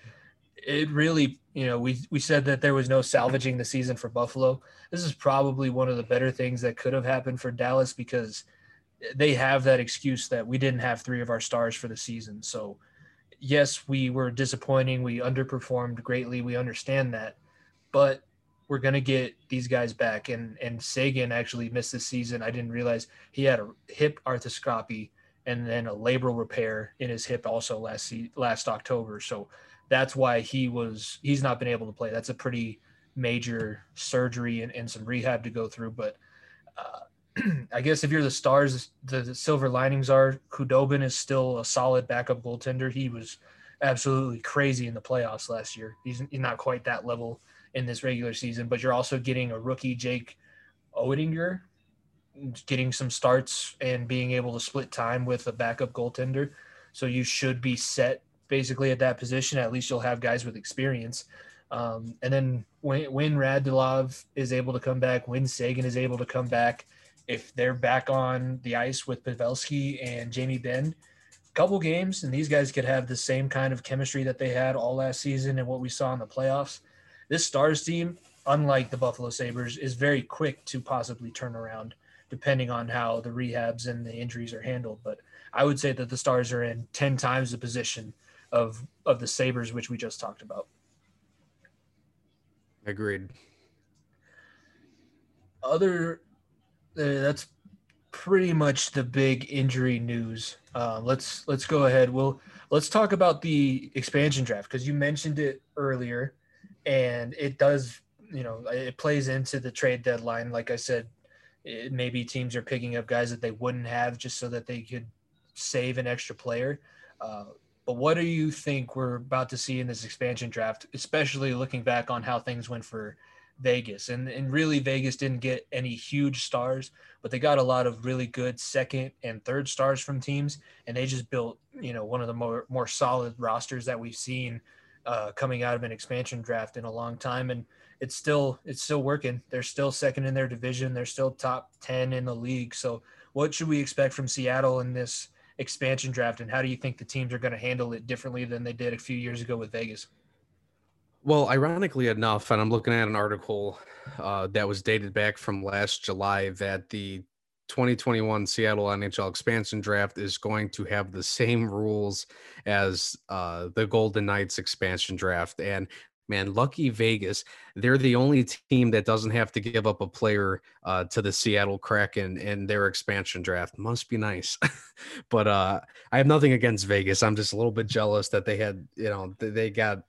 it really, you know, we we said that there was no salvaging the season for Buffalo. This is probably one of the better things that could have happened for Dallas because they have that excuse that we didn't have three of our stars for the season. So, yes, we were disappointing. We underperformed greatly. We understand that, but we're gonna get these guys back. And and Seguin actually missed the season. I didn't realize he had a hip arthroscopy and then a labral repair in his hip also last last October. So that's why he was he's not been able to play. That's a pretty major surgery and, and some rehab to go through. But uh, (clears throat) I guess if you're the stars, the, the, silver linings are Khudobin is still a solid backup goaltender. He was absolutely crazy in the playoffs last year. He's, he's not quite that level in this regular season, but you're also getting a rookie Jake Oettinger getting some starts and being able to split time with a backup goaltender. So you should be set basically at that position. At least you'll have guys with experience. Um, and then when, when Radulov is able to come back, when Seguin is able to come back, if they're back on the ice with Pavelski and Jamie Benn, couple games, and these guys could have the same kind of chemistry that they had all last season and what we saw in the playoffs. This Stars team, unlike the Buffalo Sabres, is very quick to possibly turn around depending on how the rehabs and the injuries are handled. But I would say that the Stars are in 10 times the position of of the Sabres, which we just talked about. Agreed. Other, uh, that's pretty much the big injury news. Uh, let's let's go ahead. We'll let's talk about the expansion draft because you mentioned it earlier, and it does. You know, it plays into the trade deadline. Like I said, it, maybe teams are picking up guys that they wouldn't have just so that they could save an extra player. Uh, but what do you think we're about to see in this expansion draft, especially looking back on how things went for Vegas? And and really Vegas didn't get any huge stars, but they got a lot of really good second and third stars from teams, and they just built you know one of the more more solid rosters that we've seen uh, coming out of an expansion draft in a long time. And it's still it's still working. They're still second in their division. They're still top ten in the league. So what should we expect from Seattle in this? Expansion draft, and how do you think the teams are going to handle it differently than they did a few years ago with Vegas? Well, ironically enough, and I'm looking at an article uh, that was dated back from last July that the 2021 Seattle NHL expansion draft is going to have the same rules as uh, the Golden Knights expansion draft. And man, lucky Vegas. They're the only team that doesn't have to give up a player uh, to the Seattle Kraken in their expansion draft. Must be nice. (laughs) but uh, I have nothing against Vegas. I'm just a little bit jealous that they had, you know, they got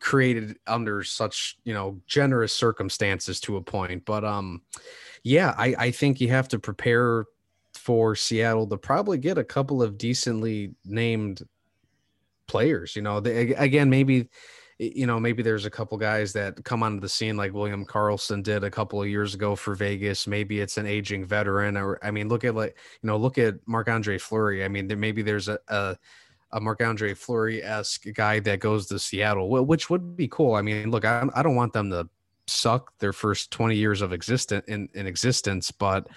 created under such, you know, generous circumstances to a point. But um, yeah, I, I think you have to prepare for Seattle to probably get a couple of decently named players. You know, they, again, maybe you know, maybe there's a couple guys that come onto the scene like William Karlsson did a couple of years ago for Vegas. Maybe it's an aging veteran, or I mean, look at like you know, look at Marc Andre Fleury. I mean, there, maybe there's a, a a Andre Fleury esque guy that goes to Seattle, which would be cool. I mean, look, I, I don't want them to suck their first 20 years of existence in, in existence, but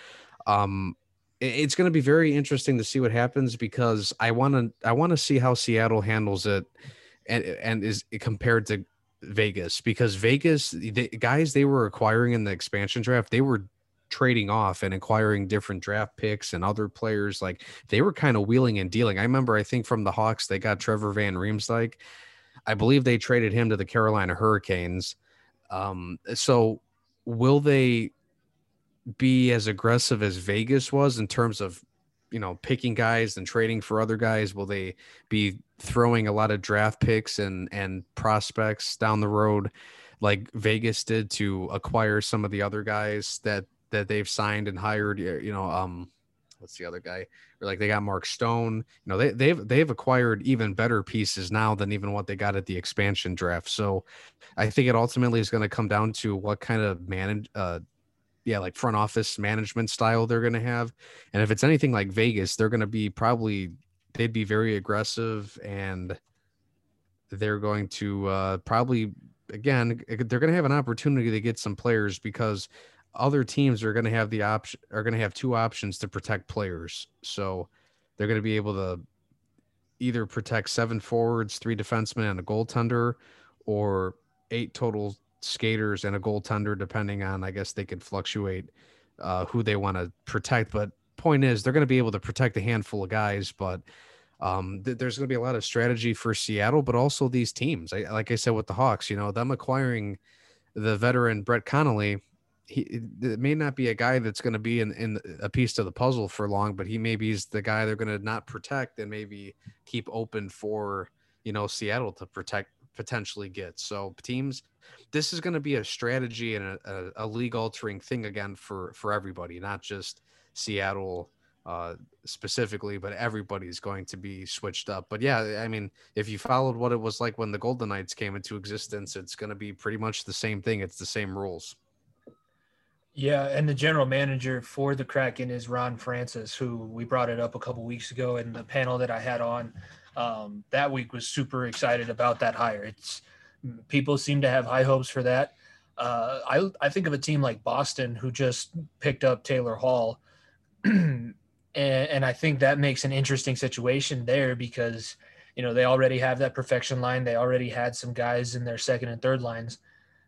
um, it's going to be very interesting to see what happens because I want to I want to see how Seattle handles it and and is compared to Vegas because Vegas the guys they were acquiring in the expansion draft they were trading off and acquiring different draft picks and other players like they were kind of wheeling and dealing. I remember I think from the Hawks they got Trevor Van Riemsdyk. I believe they traded him to the Carolina Hurricanes. Um, so will they be as aggressive as Vegas was in terms of you know picking guys and trading for other guys? Will they be throwing a lot of draft picks and and prospects down the road like Vegas did to acquire some of the other guys that that they've signed and hired you know um what's the other guy? Or like they got Mark Stone. You know they they've they've acquired even better pieces now than even what they got at the expansion draft. So I think it ultimately is going to come down to what kind of man uh yeah like front office management style they're going to have. And if it's anything like Vegas they're going to be probably they'd be very aggressive and they're going to uh, probably again they're going to have an opportunity to get some players because other teams are going to have the option are going to have two options to protect players. So they're going to be able to either protect seven forwards three defensemen and a goaltender or eight total skaters and a goaltender depending on i guess they could fluctuate uh, who they want to protect. But point is they're going to be able to protect a handful of guys, but um, th- there's going to be a lot of strategy for Seattle, but also these teams. I, like I said with the Hawks, you know, them acquiring the veteran Brett Connolly. He it may not be a guy that's going to be in, in a piece to the puzzle for long, but he maybe is the guy they're going to not protect and maybe keep open for you know Seattle to protect potentially get. So teams, this is going to be a strategy and a, a, a league altering thing again for for everybody, not just Seattle uh, specifically, but everybody's going to be switched up. But yeah, I mean, if you followed what it was like when the Golden Knights came into existence, it's going to be pretty much the same thing. It's the same rules. Yeah, and the general manager for the Kraken is Ron Francis, who we brought it up a couple weeks ago in the panel that I had on um, that week. Was super excited about that hire. It's people seem to have high hopes for that. Uh, I I think of a team like Boston who just picked up Taylor Hall, and, and I think that makes an interesting situation there because you know they already have that perfection line. They already had some guys in their second and third lines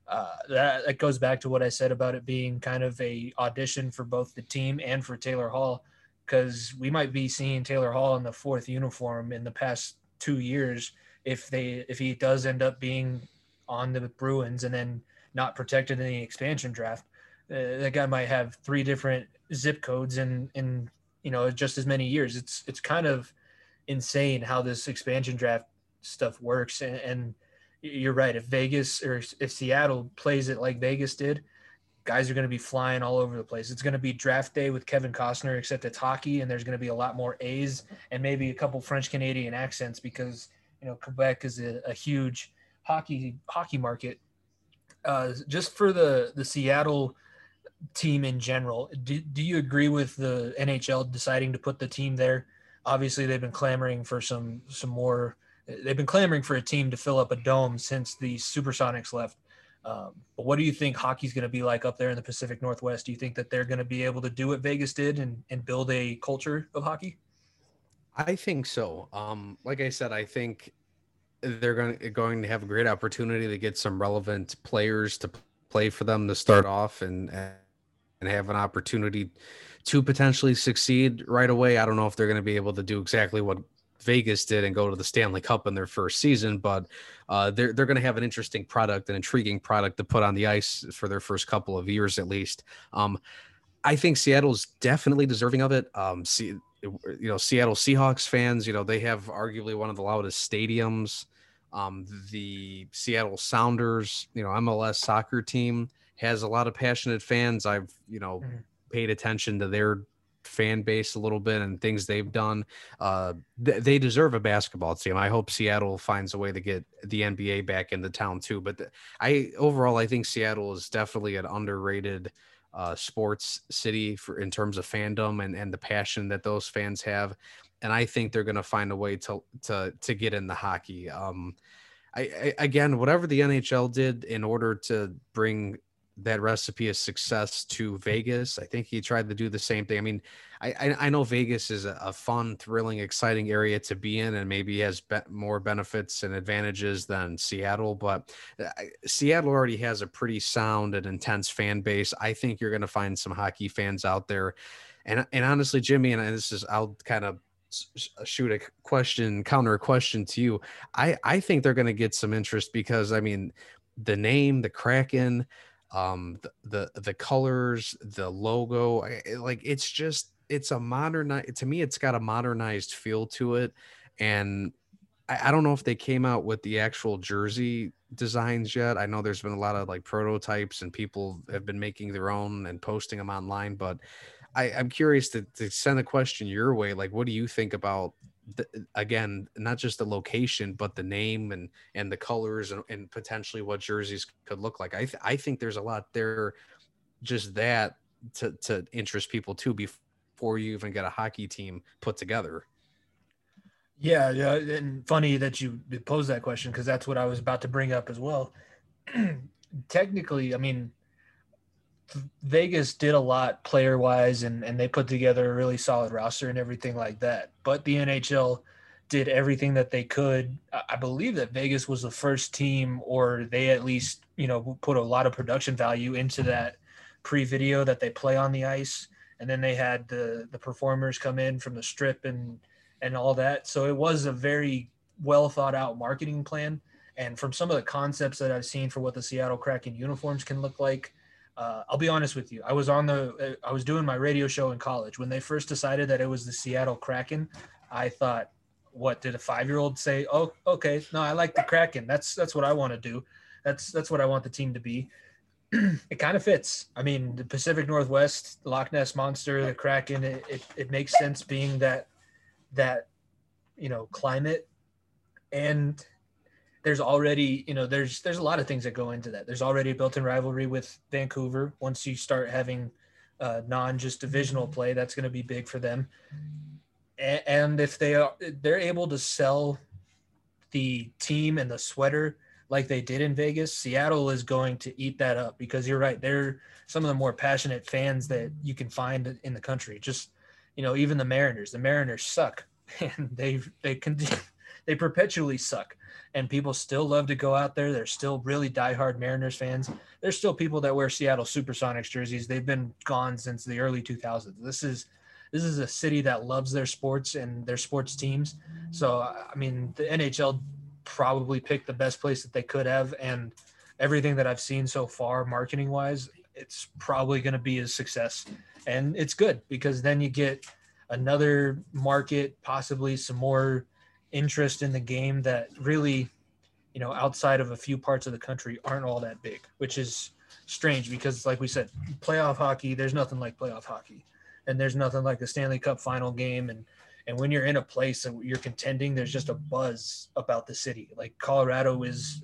uh, that, that goes back to what I said about it being kind of a audition for both the team and for Taylor Hall, because we might be seeing Taylor Hall in the fourth uniform in the past two years if they if he does end up being on the Bruins and then not protected in the expansion draft. Uh, that guy might have three different zip codes in in you know just as many years. It's it's kind of insane how this expansion draft stuff works and, and you're right. If Vegas or if Seattle plays it like Vegas did, guys are going to be flying all over the place. It's going to be draft day with Kevin Costner, except it's hockey, and there's going to be a lot more A's and maybe a couple French Canadian accents because you know Quebec is a, a huge hockey hockey market. Uh, just for the the Seattle team in general, do, do you agree with the NHL deciding to put the team there? Obviously, they've been clamoring for some some more they've been clamoring for a team to fill up a dome since the Supersonics left. Um, but what do you think hockey's going to be like up there in the Pacific Northwest? Do you think that they're going to be able to do what Vegas did and, and build a culture of hockey? I think so. Um, like I said, I think they're going to, going to have a great opportunity to get some relevant players to play for them to start off and and have an opportunity to potentially succeed right away. I don't know if they're going to be able to do exactly what Vegas did and go to the Stanley Cup in their first season, but uh, they're they're going to have an interesting product, an intriguing product to put on the ice for their first couple of years at least. Um, I think Seattle's definitely deserving of it. Um, see, you know, Seattle Seahawks fans, you know, they have arguably one of the loudest stadiums. Um, the Seattle Sounders, you know, MLS soccer team has a lot of passionate fans. I've, you know, mm-hmm. paid attention to their fan base a little bit and things they've done. Uh, th- they deserve a basketball team. I hope Seattle finds a way to get the NBA back in the town too. But th- I overall, I think Seattle is definitely an underrated uh, sports city for in terms of fandom and and the passion that those fans have. And I think they're going to find a way to to to get in the hockey. Um, I, I, again, whatever the NHL did in order to bring that recipe of success to Vegas. I think he tried to do the same thing. I mean, I I, know Vegas is a, fun, thrilling, exciting area to be in, and maybe has be- more benefits and advantages than Seattle. But uh, Seattle already has a pretty sound and intense fan base. I think you're going to find some hockey fans out there, and and honestly, Jimmy, and this is I'll kind of shoot a question counter question to you i i think they're going to get some interest because i mean the name the kraken um the, the the colors the logo like it's just it's a modern to me it's got a modernized feel to it and I, I don't know if they came out with the actual jersey designs yet. I know there's been a lot of like prototypes and people have been making their own and posting them online but I, i'm curious to, to send a question your way like what do you think about the, again not just the location but the name and and the colors and, and potentially what jerseys could look like. I th- i think there's a lot there just that to to interest people too before you even get a hockey team put together. Yeah yeah and funny that you posed that question because that's what i was about to bring up as well. (clears throat) Technically i mean Vegas did a lot player wise and, and they put together a really solid roster and everything like that. But the NHL did everything that they could. I believe that Vegas was the first team, or they at least, you know, put a lot of production value into that pre video that they play on the ice. And then they had the, the performers come in from the strip and, and all that. So it was a very well thought out marketing plan. And from some of the concepts that I've seen for what the Seattle Kraken uniforms can look like, uh, I'll be honest with you. I was on the, I was doing my radio show in college when they first decided that it was the Seattle Kraken. I thought, what did a five year old say? Oh, okay, no, I like the Kraken. That's that's what I want to do. That's that's what I want the team to be. (clears throat) it kind of fits. I mean, the Pacific Northwest, Loch Ness Monster, the Kraken. It, it, it makes sense being that that you know climate, and there's already you know there's there's a lot of things that go into that. There's already a built-in rivalry with Vancouver. Once you start having uh, non just divisional play, that's going to be big for them and if they are they're able to sell the team and the sweater like they did in Vegas, Seattle is going to eat that up because you're right. They're some of the more passionate fans that you can find in the country. Just, you know, even the Mariners, the Mariners suck (laughs) and they, they can, they perpetually suck and people still love to go out there. They're still really diehard Mariners fans. There's still people that wear Seattle Supersonics jerseys. They've been gone since the early 2000s. This is, this is a city that loves their sports and their sports teams. So I mean, the NHL probably picked the best place that they could have, and everything that I've seen so far, marketing wise, it's probably going to be a success, and it's good because then you get another market, possibly some more interest in the game that really, you know, outside of a few parts of the country aren't all that big, which is strange because, like we said, playoff hockey, there's nothing like playoff hockey. And there's nothing like the Stanley Cup final game. And and when you're in a place and you're contending there's just a buzz about the city. Like Colorado is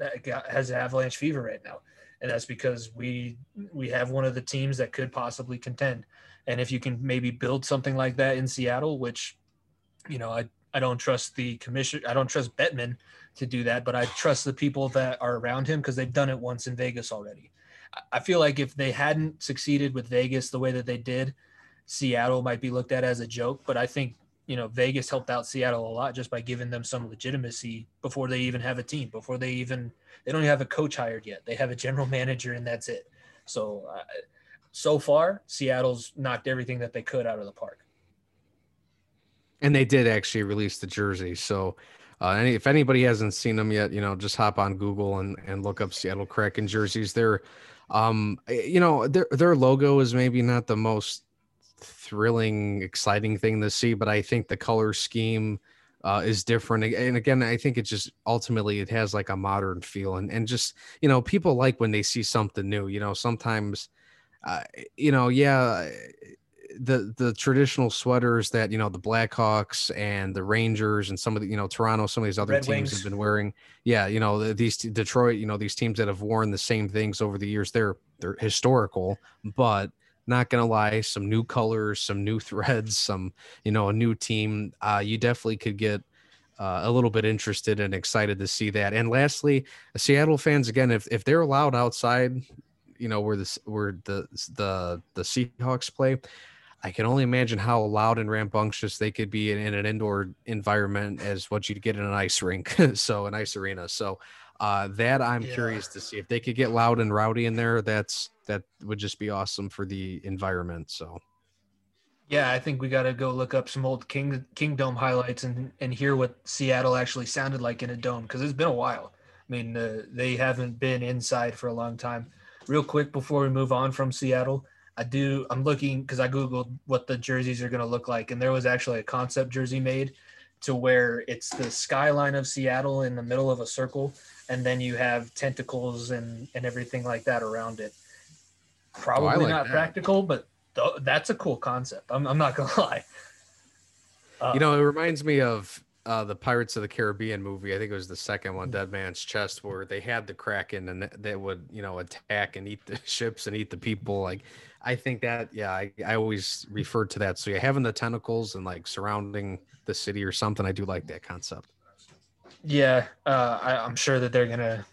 has avalanche fever right now. And that's because we we have one of the teams that could possibly contend. And if you can maybe build something like that in Seattle which you know I I don't trust the commission I don't trust Bettman to do that but I trust the people that are around him because they've done it once in Vegas already I feel like if they hadn't succeeded with Vegas the way that they did Seattle might be looked at as a joke, but I think you know Vegas helped out Seattle a lot just by giving them some legitimacy before they even have a team, before they even they don't even have a coach hired yet. They have a general (laughs) manager and that's it. So uh, so far, Seattle's knocked everything that they could out of the park. And they did actually release the jersey. So uh, any, if anybody hasn't seen them yet, you know, just hop on Google and, and look up Seattle Kraken jerseys. They're, um, you know, their their logo is maybe not the most thrilling, exciting thing to see. But I think the color scheme uh, is different. And again, I think it just ultimately it has like a modern feel, and and just you know people like when they see something new. You know, sometimes, uh, you know, yeah. The the traditional sweaters that you know the Blackhawks and the Rangers and some of the you know Toronto some of these other Red teams Wings. have been wearing yeah you know these Detroit you know these teams that have worn the same things over the years they're they're historical but not gonna lie some new colors some new (laughs) threads some you know a new team uh, you definitely could get uh, a little bit interested and excited to see that and lastly seattle fans again if, if they're allowed outside you know where this where the the the seahawks play i can only imagine how loud and rambunctious they could be in, in an indoor environment as what you'd get in an ice rink (laughs) so an ice arena so uh, that I'm yeah. curious to see if they could get loud and rowdy in there. That's that would just be awesome for the environment. So, yeah, I think we got to go look up some old King Kingdome highlights and and hear what Seattle actually sounded like in a dome because it's been a while. I mean, uh, they haven't been inside for a long time. Real quick before we move on from Seattle, I do. I'm looking because I googled what the jerseys are going to look like, and there was actually a concept jersey made to where it's the skyline of Seattle in the middle of a circle, and then you have tentacles and and everything like that around it. Probably oh, like not that. practical, but th- that's a cool concept. I'm, I'm not (laughs) gonna lie. Uh, you know, it reminds me of uh, the Pirates of the Caribbean movie. I think it was the second one, Dead Man's Chest, where they had the Kraken and they would, you know, attack and eat the (laughs) ships and eat the people. Like, I think that, yeah, I, I always referred to that. So, yeah, having the tentacles and like surrounding the city or something, I do like that concept. Yeah, uh, I, I'm sure that they're gonna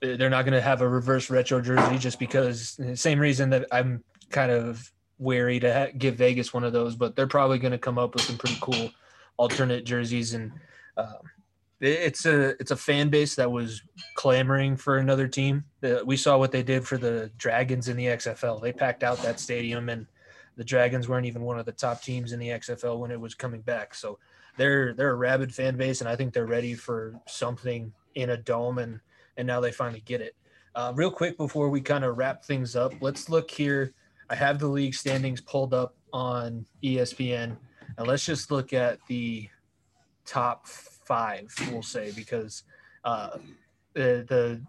they're not gonna have a reverse retro jersey just because same reason that I'm kind of wary to ha- give Vegas one of those, but they're probably gonna come up with some pretty cool alternate jerseys and. Um, it's a it's a fan base that was clamoring for another team. we saw what they did for the Dragons in the XFL. They packed out that stadium, and the Dragons weren't even one of the top teams in the XFL when it was coming back. So they're they're a rabid fan base, and I think they're ready for something in a dome, and and now they finally get it. Uh, real quick before we kind of wrap things up, let's look here. I have the league standings pulled up on ESPN, and let's just look at the top five, we'll say, because uh, the the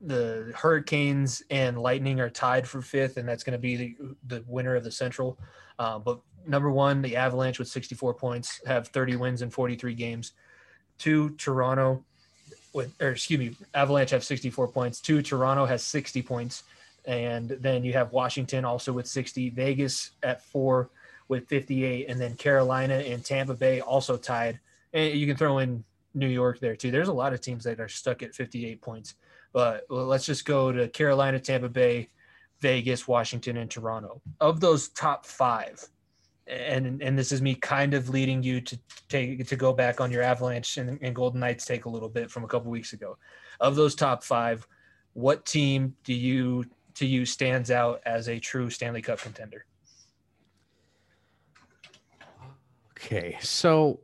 the Hurricanes and Lightning are tied for fifth, and that's going to be the, the winner of the Central. Uh, but number one, the Avalanche with 64 points have 30 wins in 43 games. Two, Toronto with, or excuse me, Avalanche have 64 points. Two, Toronto has 60 points. And then you have Washington also with 60, Vegas at four with 58, and then Carolina and Tampa Bay also tied. And you can throw in New York there too. There's a lot of teams that are stuck at 58 points. But let's just go to Carolina, Tampa Bay, Vegas, Washington, and Toronto. Of those top five, and and this is me kind of leading you to take to go back on your Avalanche and, and Golden Knights take a little bit from a couple weeks ago. Of those top five, what team do you to you stands out as a true Stanley Cup contender? Okay, so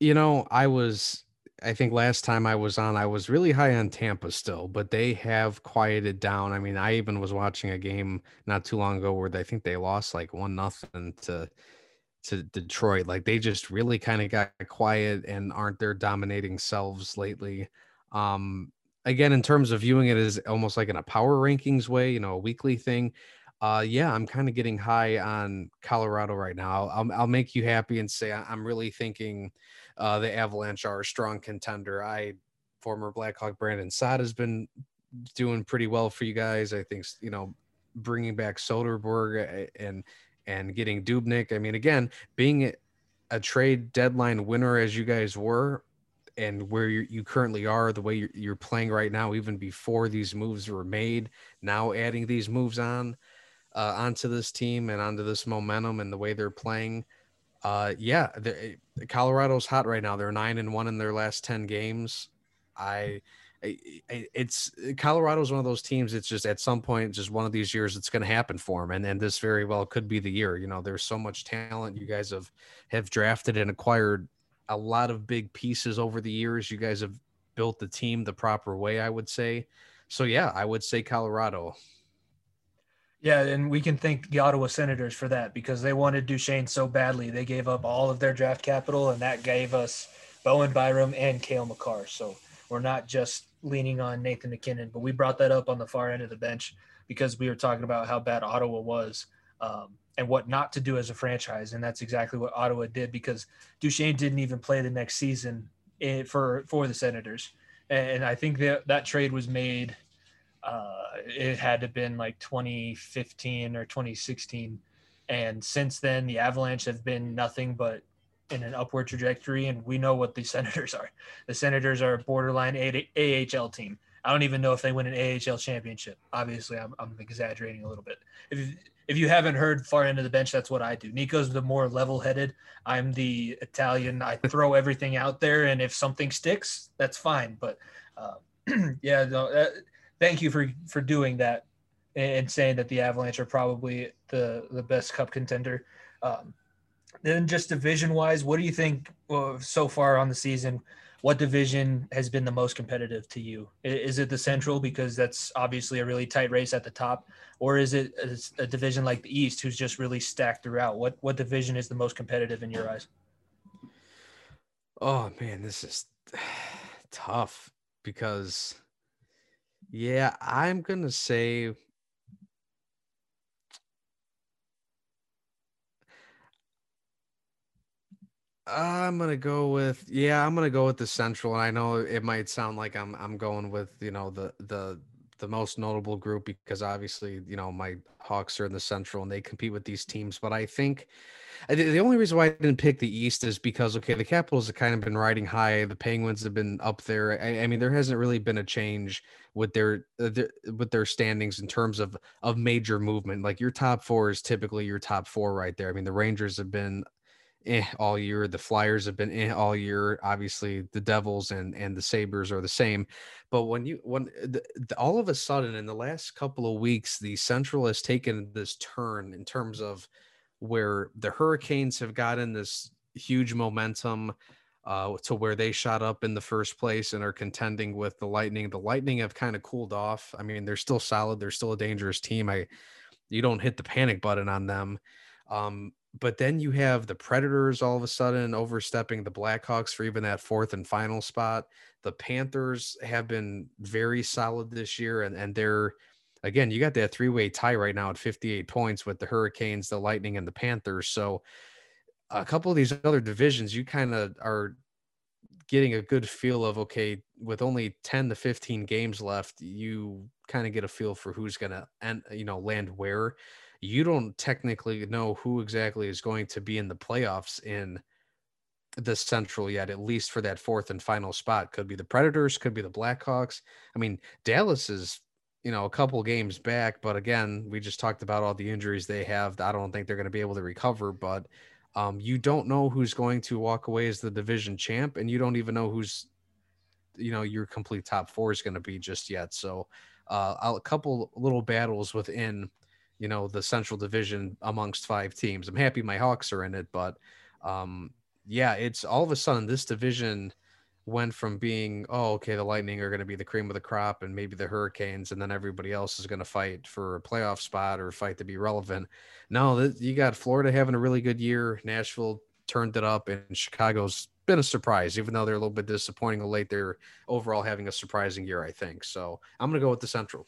you know I was I think last time I was on, I was really high on Tampa still, but they have quieted down. I mean, I even was watching a game not too long ago where I think they lost like one nothing to to Detroit. Like they just really kind of got quiet and aren't their dominating selves lately. Um, again, in terms of viewing it as almost like in a power rankings way, you know, a weekly thing. Uh, yeah, I'm kind of getting high on Colorado right now. I'll, I'll make you happy and say I'm really thinking uh, the Avalanche are a strong contender. I former Blackhawk Brandon Saad has been doing pretty well for you guys. I think you know bringing back Soderberg and and getting Dubnyk. I mean, again, being a trade deadline winner as you guys were, and where you currently are, the way you're, you're, playing right now, even before these moves were made, now adding these moves on uh, onto this team and onto this momentum and the way they're playing uh, yeah, the, Colorado's hot right now. They're nine and one in their last ten games. I, I it's Colorado's one of those teams. It's just at some point, just one of these years, it's going to happen for them, and and this very well could be the year. You know, there's so much talent. You guys have have drafted and acquired a lot of big pieces over the years. You guys have built the team the proper way, I would say. So yeah, I would say Colorado. Yeah, and we can thank the Ottawa Senators for that because they wanted Duchene so badly. They gave up all of their draft capital, and that gave us Bowen Byram and Cale Makar. So we're not just leaning on Nathan MacKinnon, but we brought that up on the far end of the bench because we were talking about how bad Ottawa was um, and what not to do as a franchise. And that's exactly what Ottawa did because Duchene didn't even play the next season in, for for the Senators. And I think that that trade was made – uh, it had to been like 2015 or 2016 and since then the avalanche have been nothing but in an upward trajectory and we know what the (laughs) senators are. The senators are a borderline ahl team. I don't even know if they win an ahl championship. Obviously i'm, I'm exaggerating a little bit. If, if you haven't heard far into the bench that's what i do. Nico's the more level-headed. I'm the italian. I throw everything out there and if something sticks that's fine. But uh, (clears throat) yeah no, that, thank you for for doing that and saying that the Avalanche are probably the the best Cup contender. Um, then just division wise, what do you think uh, so far on the season? What division has been the most competitive to you? Is it the Central because that's obviously a really tight race at the top, or is it a, a division like the East who's just really stacked throughout? What what division is the most competitive in your eyes? Oh man, this is (sighs) tough because yeah, I'm gonna say I'm gonna go with yeah, I'm gonna go with the central, and I know it might sound like I'm I'm going with you know the the the most notable group because obviously you know my Hawks are in the central and they compete with these teams, but I think the only reason why I didn't pick the East is because okay, the Capitals have kind of been riding high. The Penguins have been up there. I, I mean, there hasn't really been a change with their, uh, their with their standings in terms of of major movement. Like your top four is typically your top four right there. I mean, the Rangers have been eh, all year. The Flyers have been eh, all year. Obviously, the Devils and and the Sabres are the same. But when you when the, the, all of a sudden in the last couple of weeks, the Central has taken this turn in terms of where the Hurricanes have gotten this huge momentum uh, to where they shot up in the first place and are contending with the Lightning. The Lightning have kind of cooled off. I mean, they're still solid. They're still a dangerous team. I, you don't hit the panic button on them. Um, but then you have the Predators all of a sudden overstepping the Blackhawks for even that fourth and final spot. The Panthers have been very solid this year, and and they're again, you got that three way tie right now at 58 points with the Hurricanes, the Lightning, and the Panthers. So a couple of these other divisions, you kind of are getting a good feel of okay, with only 10 to 15 games left, you kind of get a feel for who's gonna and you know land where. You don't technically know who exactly is going to be in the playoffs in the central yet, at least for that fourth and final spot. Could be the Predators, could be the Blackhawks. I mean, Dallas is you know, a couple games back, but again, we just talked about all the injuries they have. I don't think they're going to be able to recover, but um, you don't know who's going to walk away as the division champ, and you don't even know who's, you know, your complete top four is going to be just yet. So, uh, a couple little battles within, you know, the Central Division amongst five teams. I'm happy my Hawks are in it, but um, yeah, it's all of a sudden this division went from being oh okay the lightning are going to be the cream of the crop and maybe the hurricanes and then everybody else is going to fight for a playoff spot or fight to be relevant. No you got florida having a really good year. Nashville turned it up and chicago's been a surprise even though they're a little bit disappointing late. They're overall having a surprising year i think. So i'm going to go with the central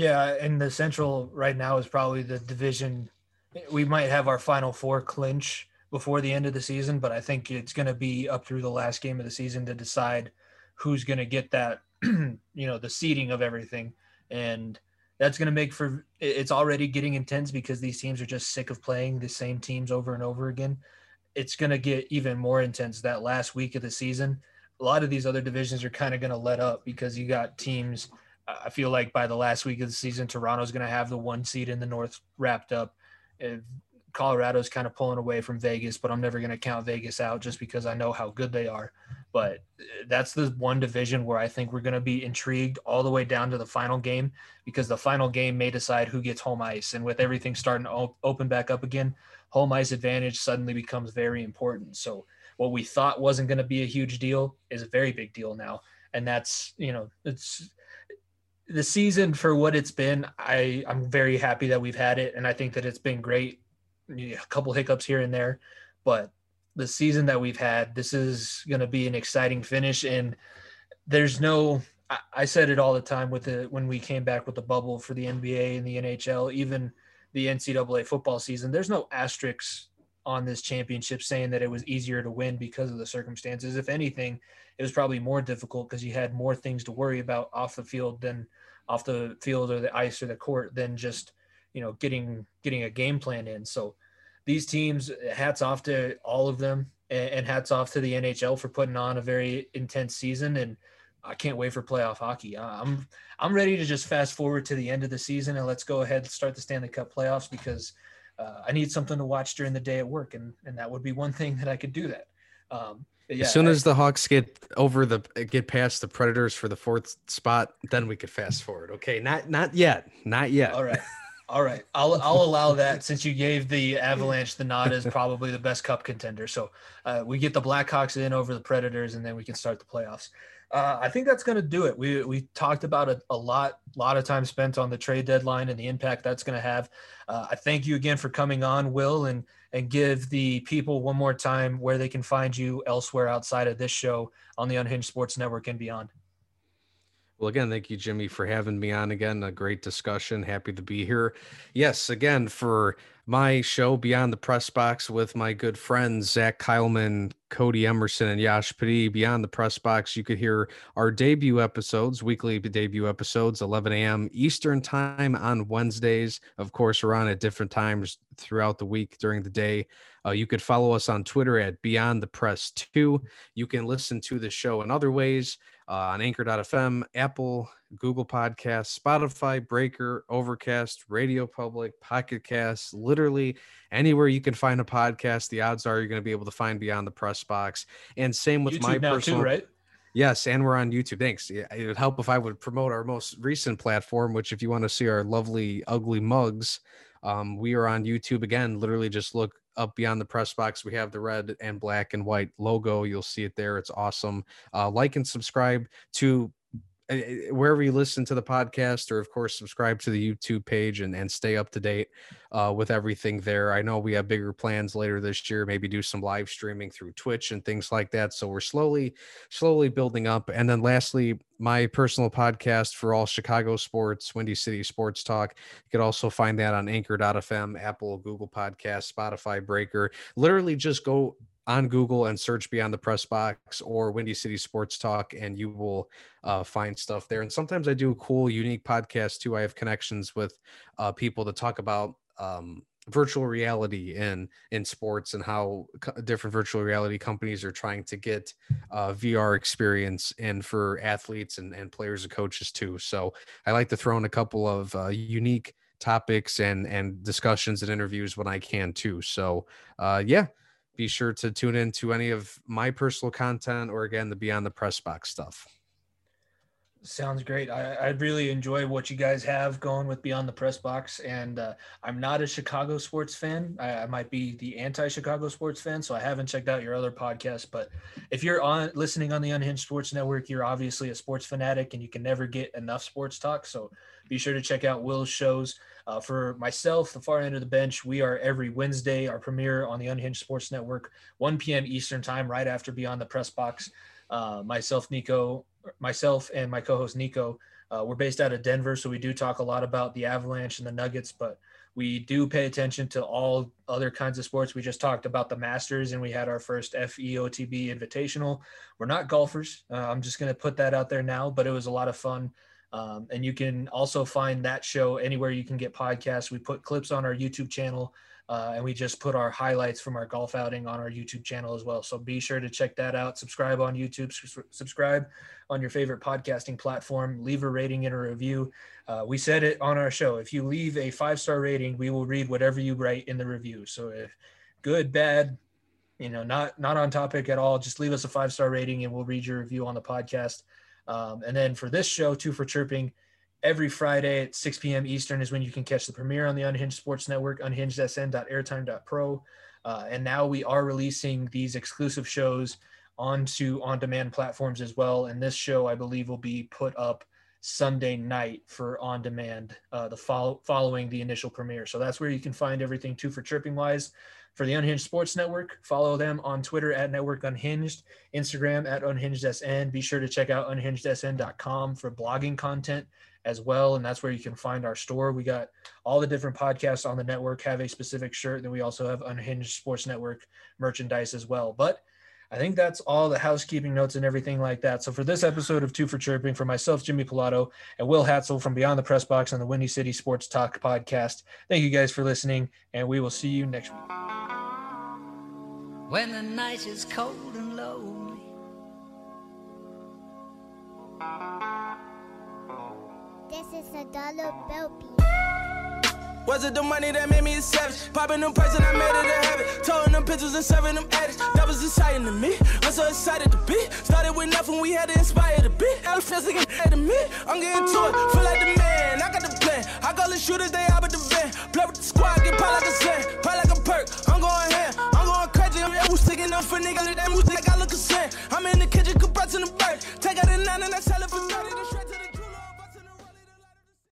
yeah and the central right now is probably the division we might have our final four clinch before the end of the season, but I think it's going to be up through the last game of the season to decide who's going to get that, (clears throat) you know, the seeding of everything. And that's going to make for it's already getting intense because these teams are just sick of playing the same teams over and over again. It's going to get even more intense that last week of the season. A lot of these other divisions are kind of going to let up because you got teams. I feel like by the last week of the season, Toronto's going to have the one seed in the North wrapped up. Colorado's kind of pulling away from Vegas, but I'm never going to count Vegas out just because I know how good they are. But uh, that's the one division where I think we're going to be intrigued all the way down to the final game because the final game may decide who gets home ice. And with everything starting to open back up again, home ice advantage suddenly becomes very important. So what we thought wasn't going to be a huge deal is a very big deal now. And that's, you know, it's the season for what it's been. I, I'm very happy that we've had it. And I think that it's been great a couple hiccups here and there, but the season that we've had, this is going to be an exciting finish. And there's no, I, I said it all the time with the when we came back with the bubble for the NBA and the NHL, even the NCAA football season. There's no asterisks on this championship saying that it was easier to win because of the circumstances. If anything, it was probably more difficult because you had more things to worry about off the field than off the field or the ice or the court than just you know getting getting a game plan in. So these teams, hats off to all of them, and, hats off to the NHL for putting on a very intense season. And I can't wait for playoff hockey. I'm I'm ready to just fast forward to the end of the season and let's go ahead and start the Stanley Cup playoffs because uh, I need something to watch during the day at work, and and that would be one thing that I could do that. Um, yeah, as soon I, as the Hawks get over the get past the Predators for the fourth spot, then we could fast forward. Okay, not not yet, not yet. All right. All right, I'll (laughs) I'll allow that since you gave the Avalanche the nod as probably the best Cup contender. So uh, we get the Blackhawks in over the Predators, and then we can start the playoffs. Uh, I think that's going to do it. We we talked about a, a lot lot of time spent on the trade deadline and the impact that's going to have. Uh, I thank you again for coming on, Will, and and give the people one more time where they can find you elsewhere outside of this show on the Unhinged Sports Network and beyond. Well, again, thank you, Jimmy, for having me on again. A great discussion. Happy to be here. Yes, again, for my show, Beyond the Press Box, with my good friends, Zach Kyleman, Cody Emerson, and Yash Padi. Beyond the Press Box, you could hear our debut episodes, weekly debut episodes, 11 a.m. Eastern Time on Wednesdays. Of course, we're on at different times throughout the week during the day. Uh, you could follow us on Twitter at Beyond the Press 2. You can listen to the show in other ways uh, on anchor.fm, Apple, Google Podcasts, Spotify, Breaker, Overcast, Radio Public, Pocket Cast, literally anywhere you can find a podcast. The odds are you're going to be able to find Beyond the Press Box. And same with YouTube my personal. Too, right? Yes, and we're on YouTube. Thanks. It would help if I would promote our most recent platform, which, if you want to see our lovely, ugly mugs, um, we are on YouTube again. Literally, just look up beyond the press box. We have the red and black and white logo. You'll see it there. It's awesome. Uh, like and subscribe to wherever you listen to the podcast, or of course, subscribe to the YouTube page and, and stay up to date uh, with everything there. I know we have bigger plans later this year, maybe do some live streaming through Twitch and things like that. So we're slowly, slowly building up. And then lastly, my personal podcast for all Chicago sports, Windy City Sports Talk. You could also find that on anchor.fm, Apple, Google Podcast, Spotify, Breaker. Literally just go on Google and search Beyond the Press Box or Windy City Sports Talk, and you will uh, find stuff there. And sometimes I do cool, unique podcasts too. I have connections with uh, people to talk about um, virtual reality in in sports and how co- different virtual reality companies are trying to get uh, VR experience in for athletes and, and players and coaches too. So I like to throw in a couple of uh, unique topics and and discussions and interviews when I can too. So uh, yeah, be sure to tune in to any of my personal content or again the Beyond the Press Box stuff. Sounds great. I, I really enjoy what you guys have going with Beyond the Press Box. And uh, I'm not a Chicago sports fan. I, I might be the anti Chicago sports fan. So I haven't checked out your other podcasts. But if you're on listening on the Unhinged Sports Network, you're obviously a sports fanatic and you can never get enough sports talk. So be sure to check out Will's shows. Uh, for myself, the far end of the bench, we are every Wednesday, our premiere on the Unhinged Sports Network, 1 p.m. Eastern Time, right after Beyond the Press Box. Uh, myself, Nico, myself and my co-host Nico, uh, we're based out of Denver, so we do talk a lot about the Avalanche and the Nuggets, but we do pay attention to all other kinds of sports. We just talked about the Masters, and we had our first FEOTB Invitational. We're not golfers. Uh, I'm just going to put that out there now, but it was a lot of fun. Um, and you can also find that show anywhere you can get podcasts. We put clips on our YouTube channel. Uh, and we just put our highlights from our golf outing on our YouTube channel as well. So be sure to check that out. Subscribe on YouTube, su- subscribe on your favorite podcasting platform, leave a rating and a review. Uh, we said it on our show. If you leave a five star rating, we will read whatever you write in the review. So if good, bad, you know, not not on topic at all, just leave us a five star rating and we'll read your review on the podcast. Um, and then for this show, two for chirping every Friday at 6 p.m. Eastern is when you can catch the premiere on the Unhinged Sports Network, unhingedsn.airtime.pro. Uh, and now we are releasing these exclusive shows onto on demand platforms as well. And this show, I believe, will be put up Sunday night for on demand, uh, the follow, following the initial premiere. So that's where you can find everything too for Chirping Wise. For the Unhinged Sports Network, follow them on Twitter at Network Unhinged, Instagram at UnhingedSN. Be sure to check out unhingedsn.com for blogging content as well. And that's where you can find our store. We got all the different podcasts on the network have a specific shirt. Then we also have Unhinged Sports Network merchandise as well. But I think that's all the housekeeping notes and everything like that. So for this episode of Two for Chirping, for myself, Jimmy Pilato, and Will Hatzel from Beyond the Press Box on the Windy City Sports Talk podcast, thank you guys for listening, and we will see you next week. When the night is cold and lonely. This is a dollar bill Was it the money that made me a savage? Popping them prices I made it a habit. Towing them pictures and serving them addicts. That was exciting to me. I'm so excited to be. Started with nothing, we had to inspire the beat. Elephants again to me. I'm getting to it, feel like the man. I got the plan. I call the shooters, they out with the van. Play with the squad, get pie like a sand. Pie like a perk. I'm going ham. I'm going crazy. I'm sticking up for niggas. That music I look a sand. I'm in the kitchen, compressing the bird. Take out the nine and I sell it for that's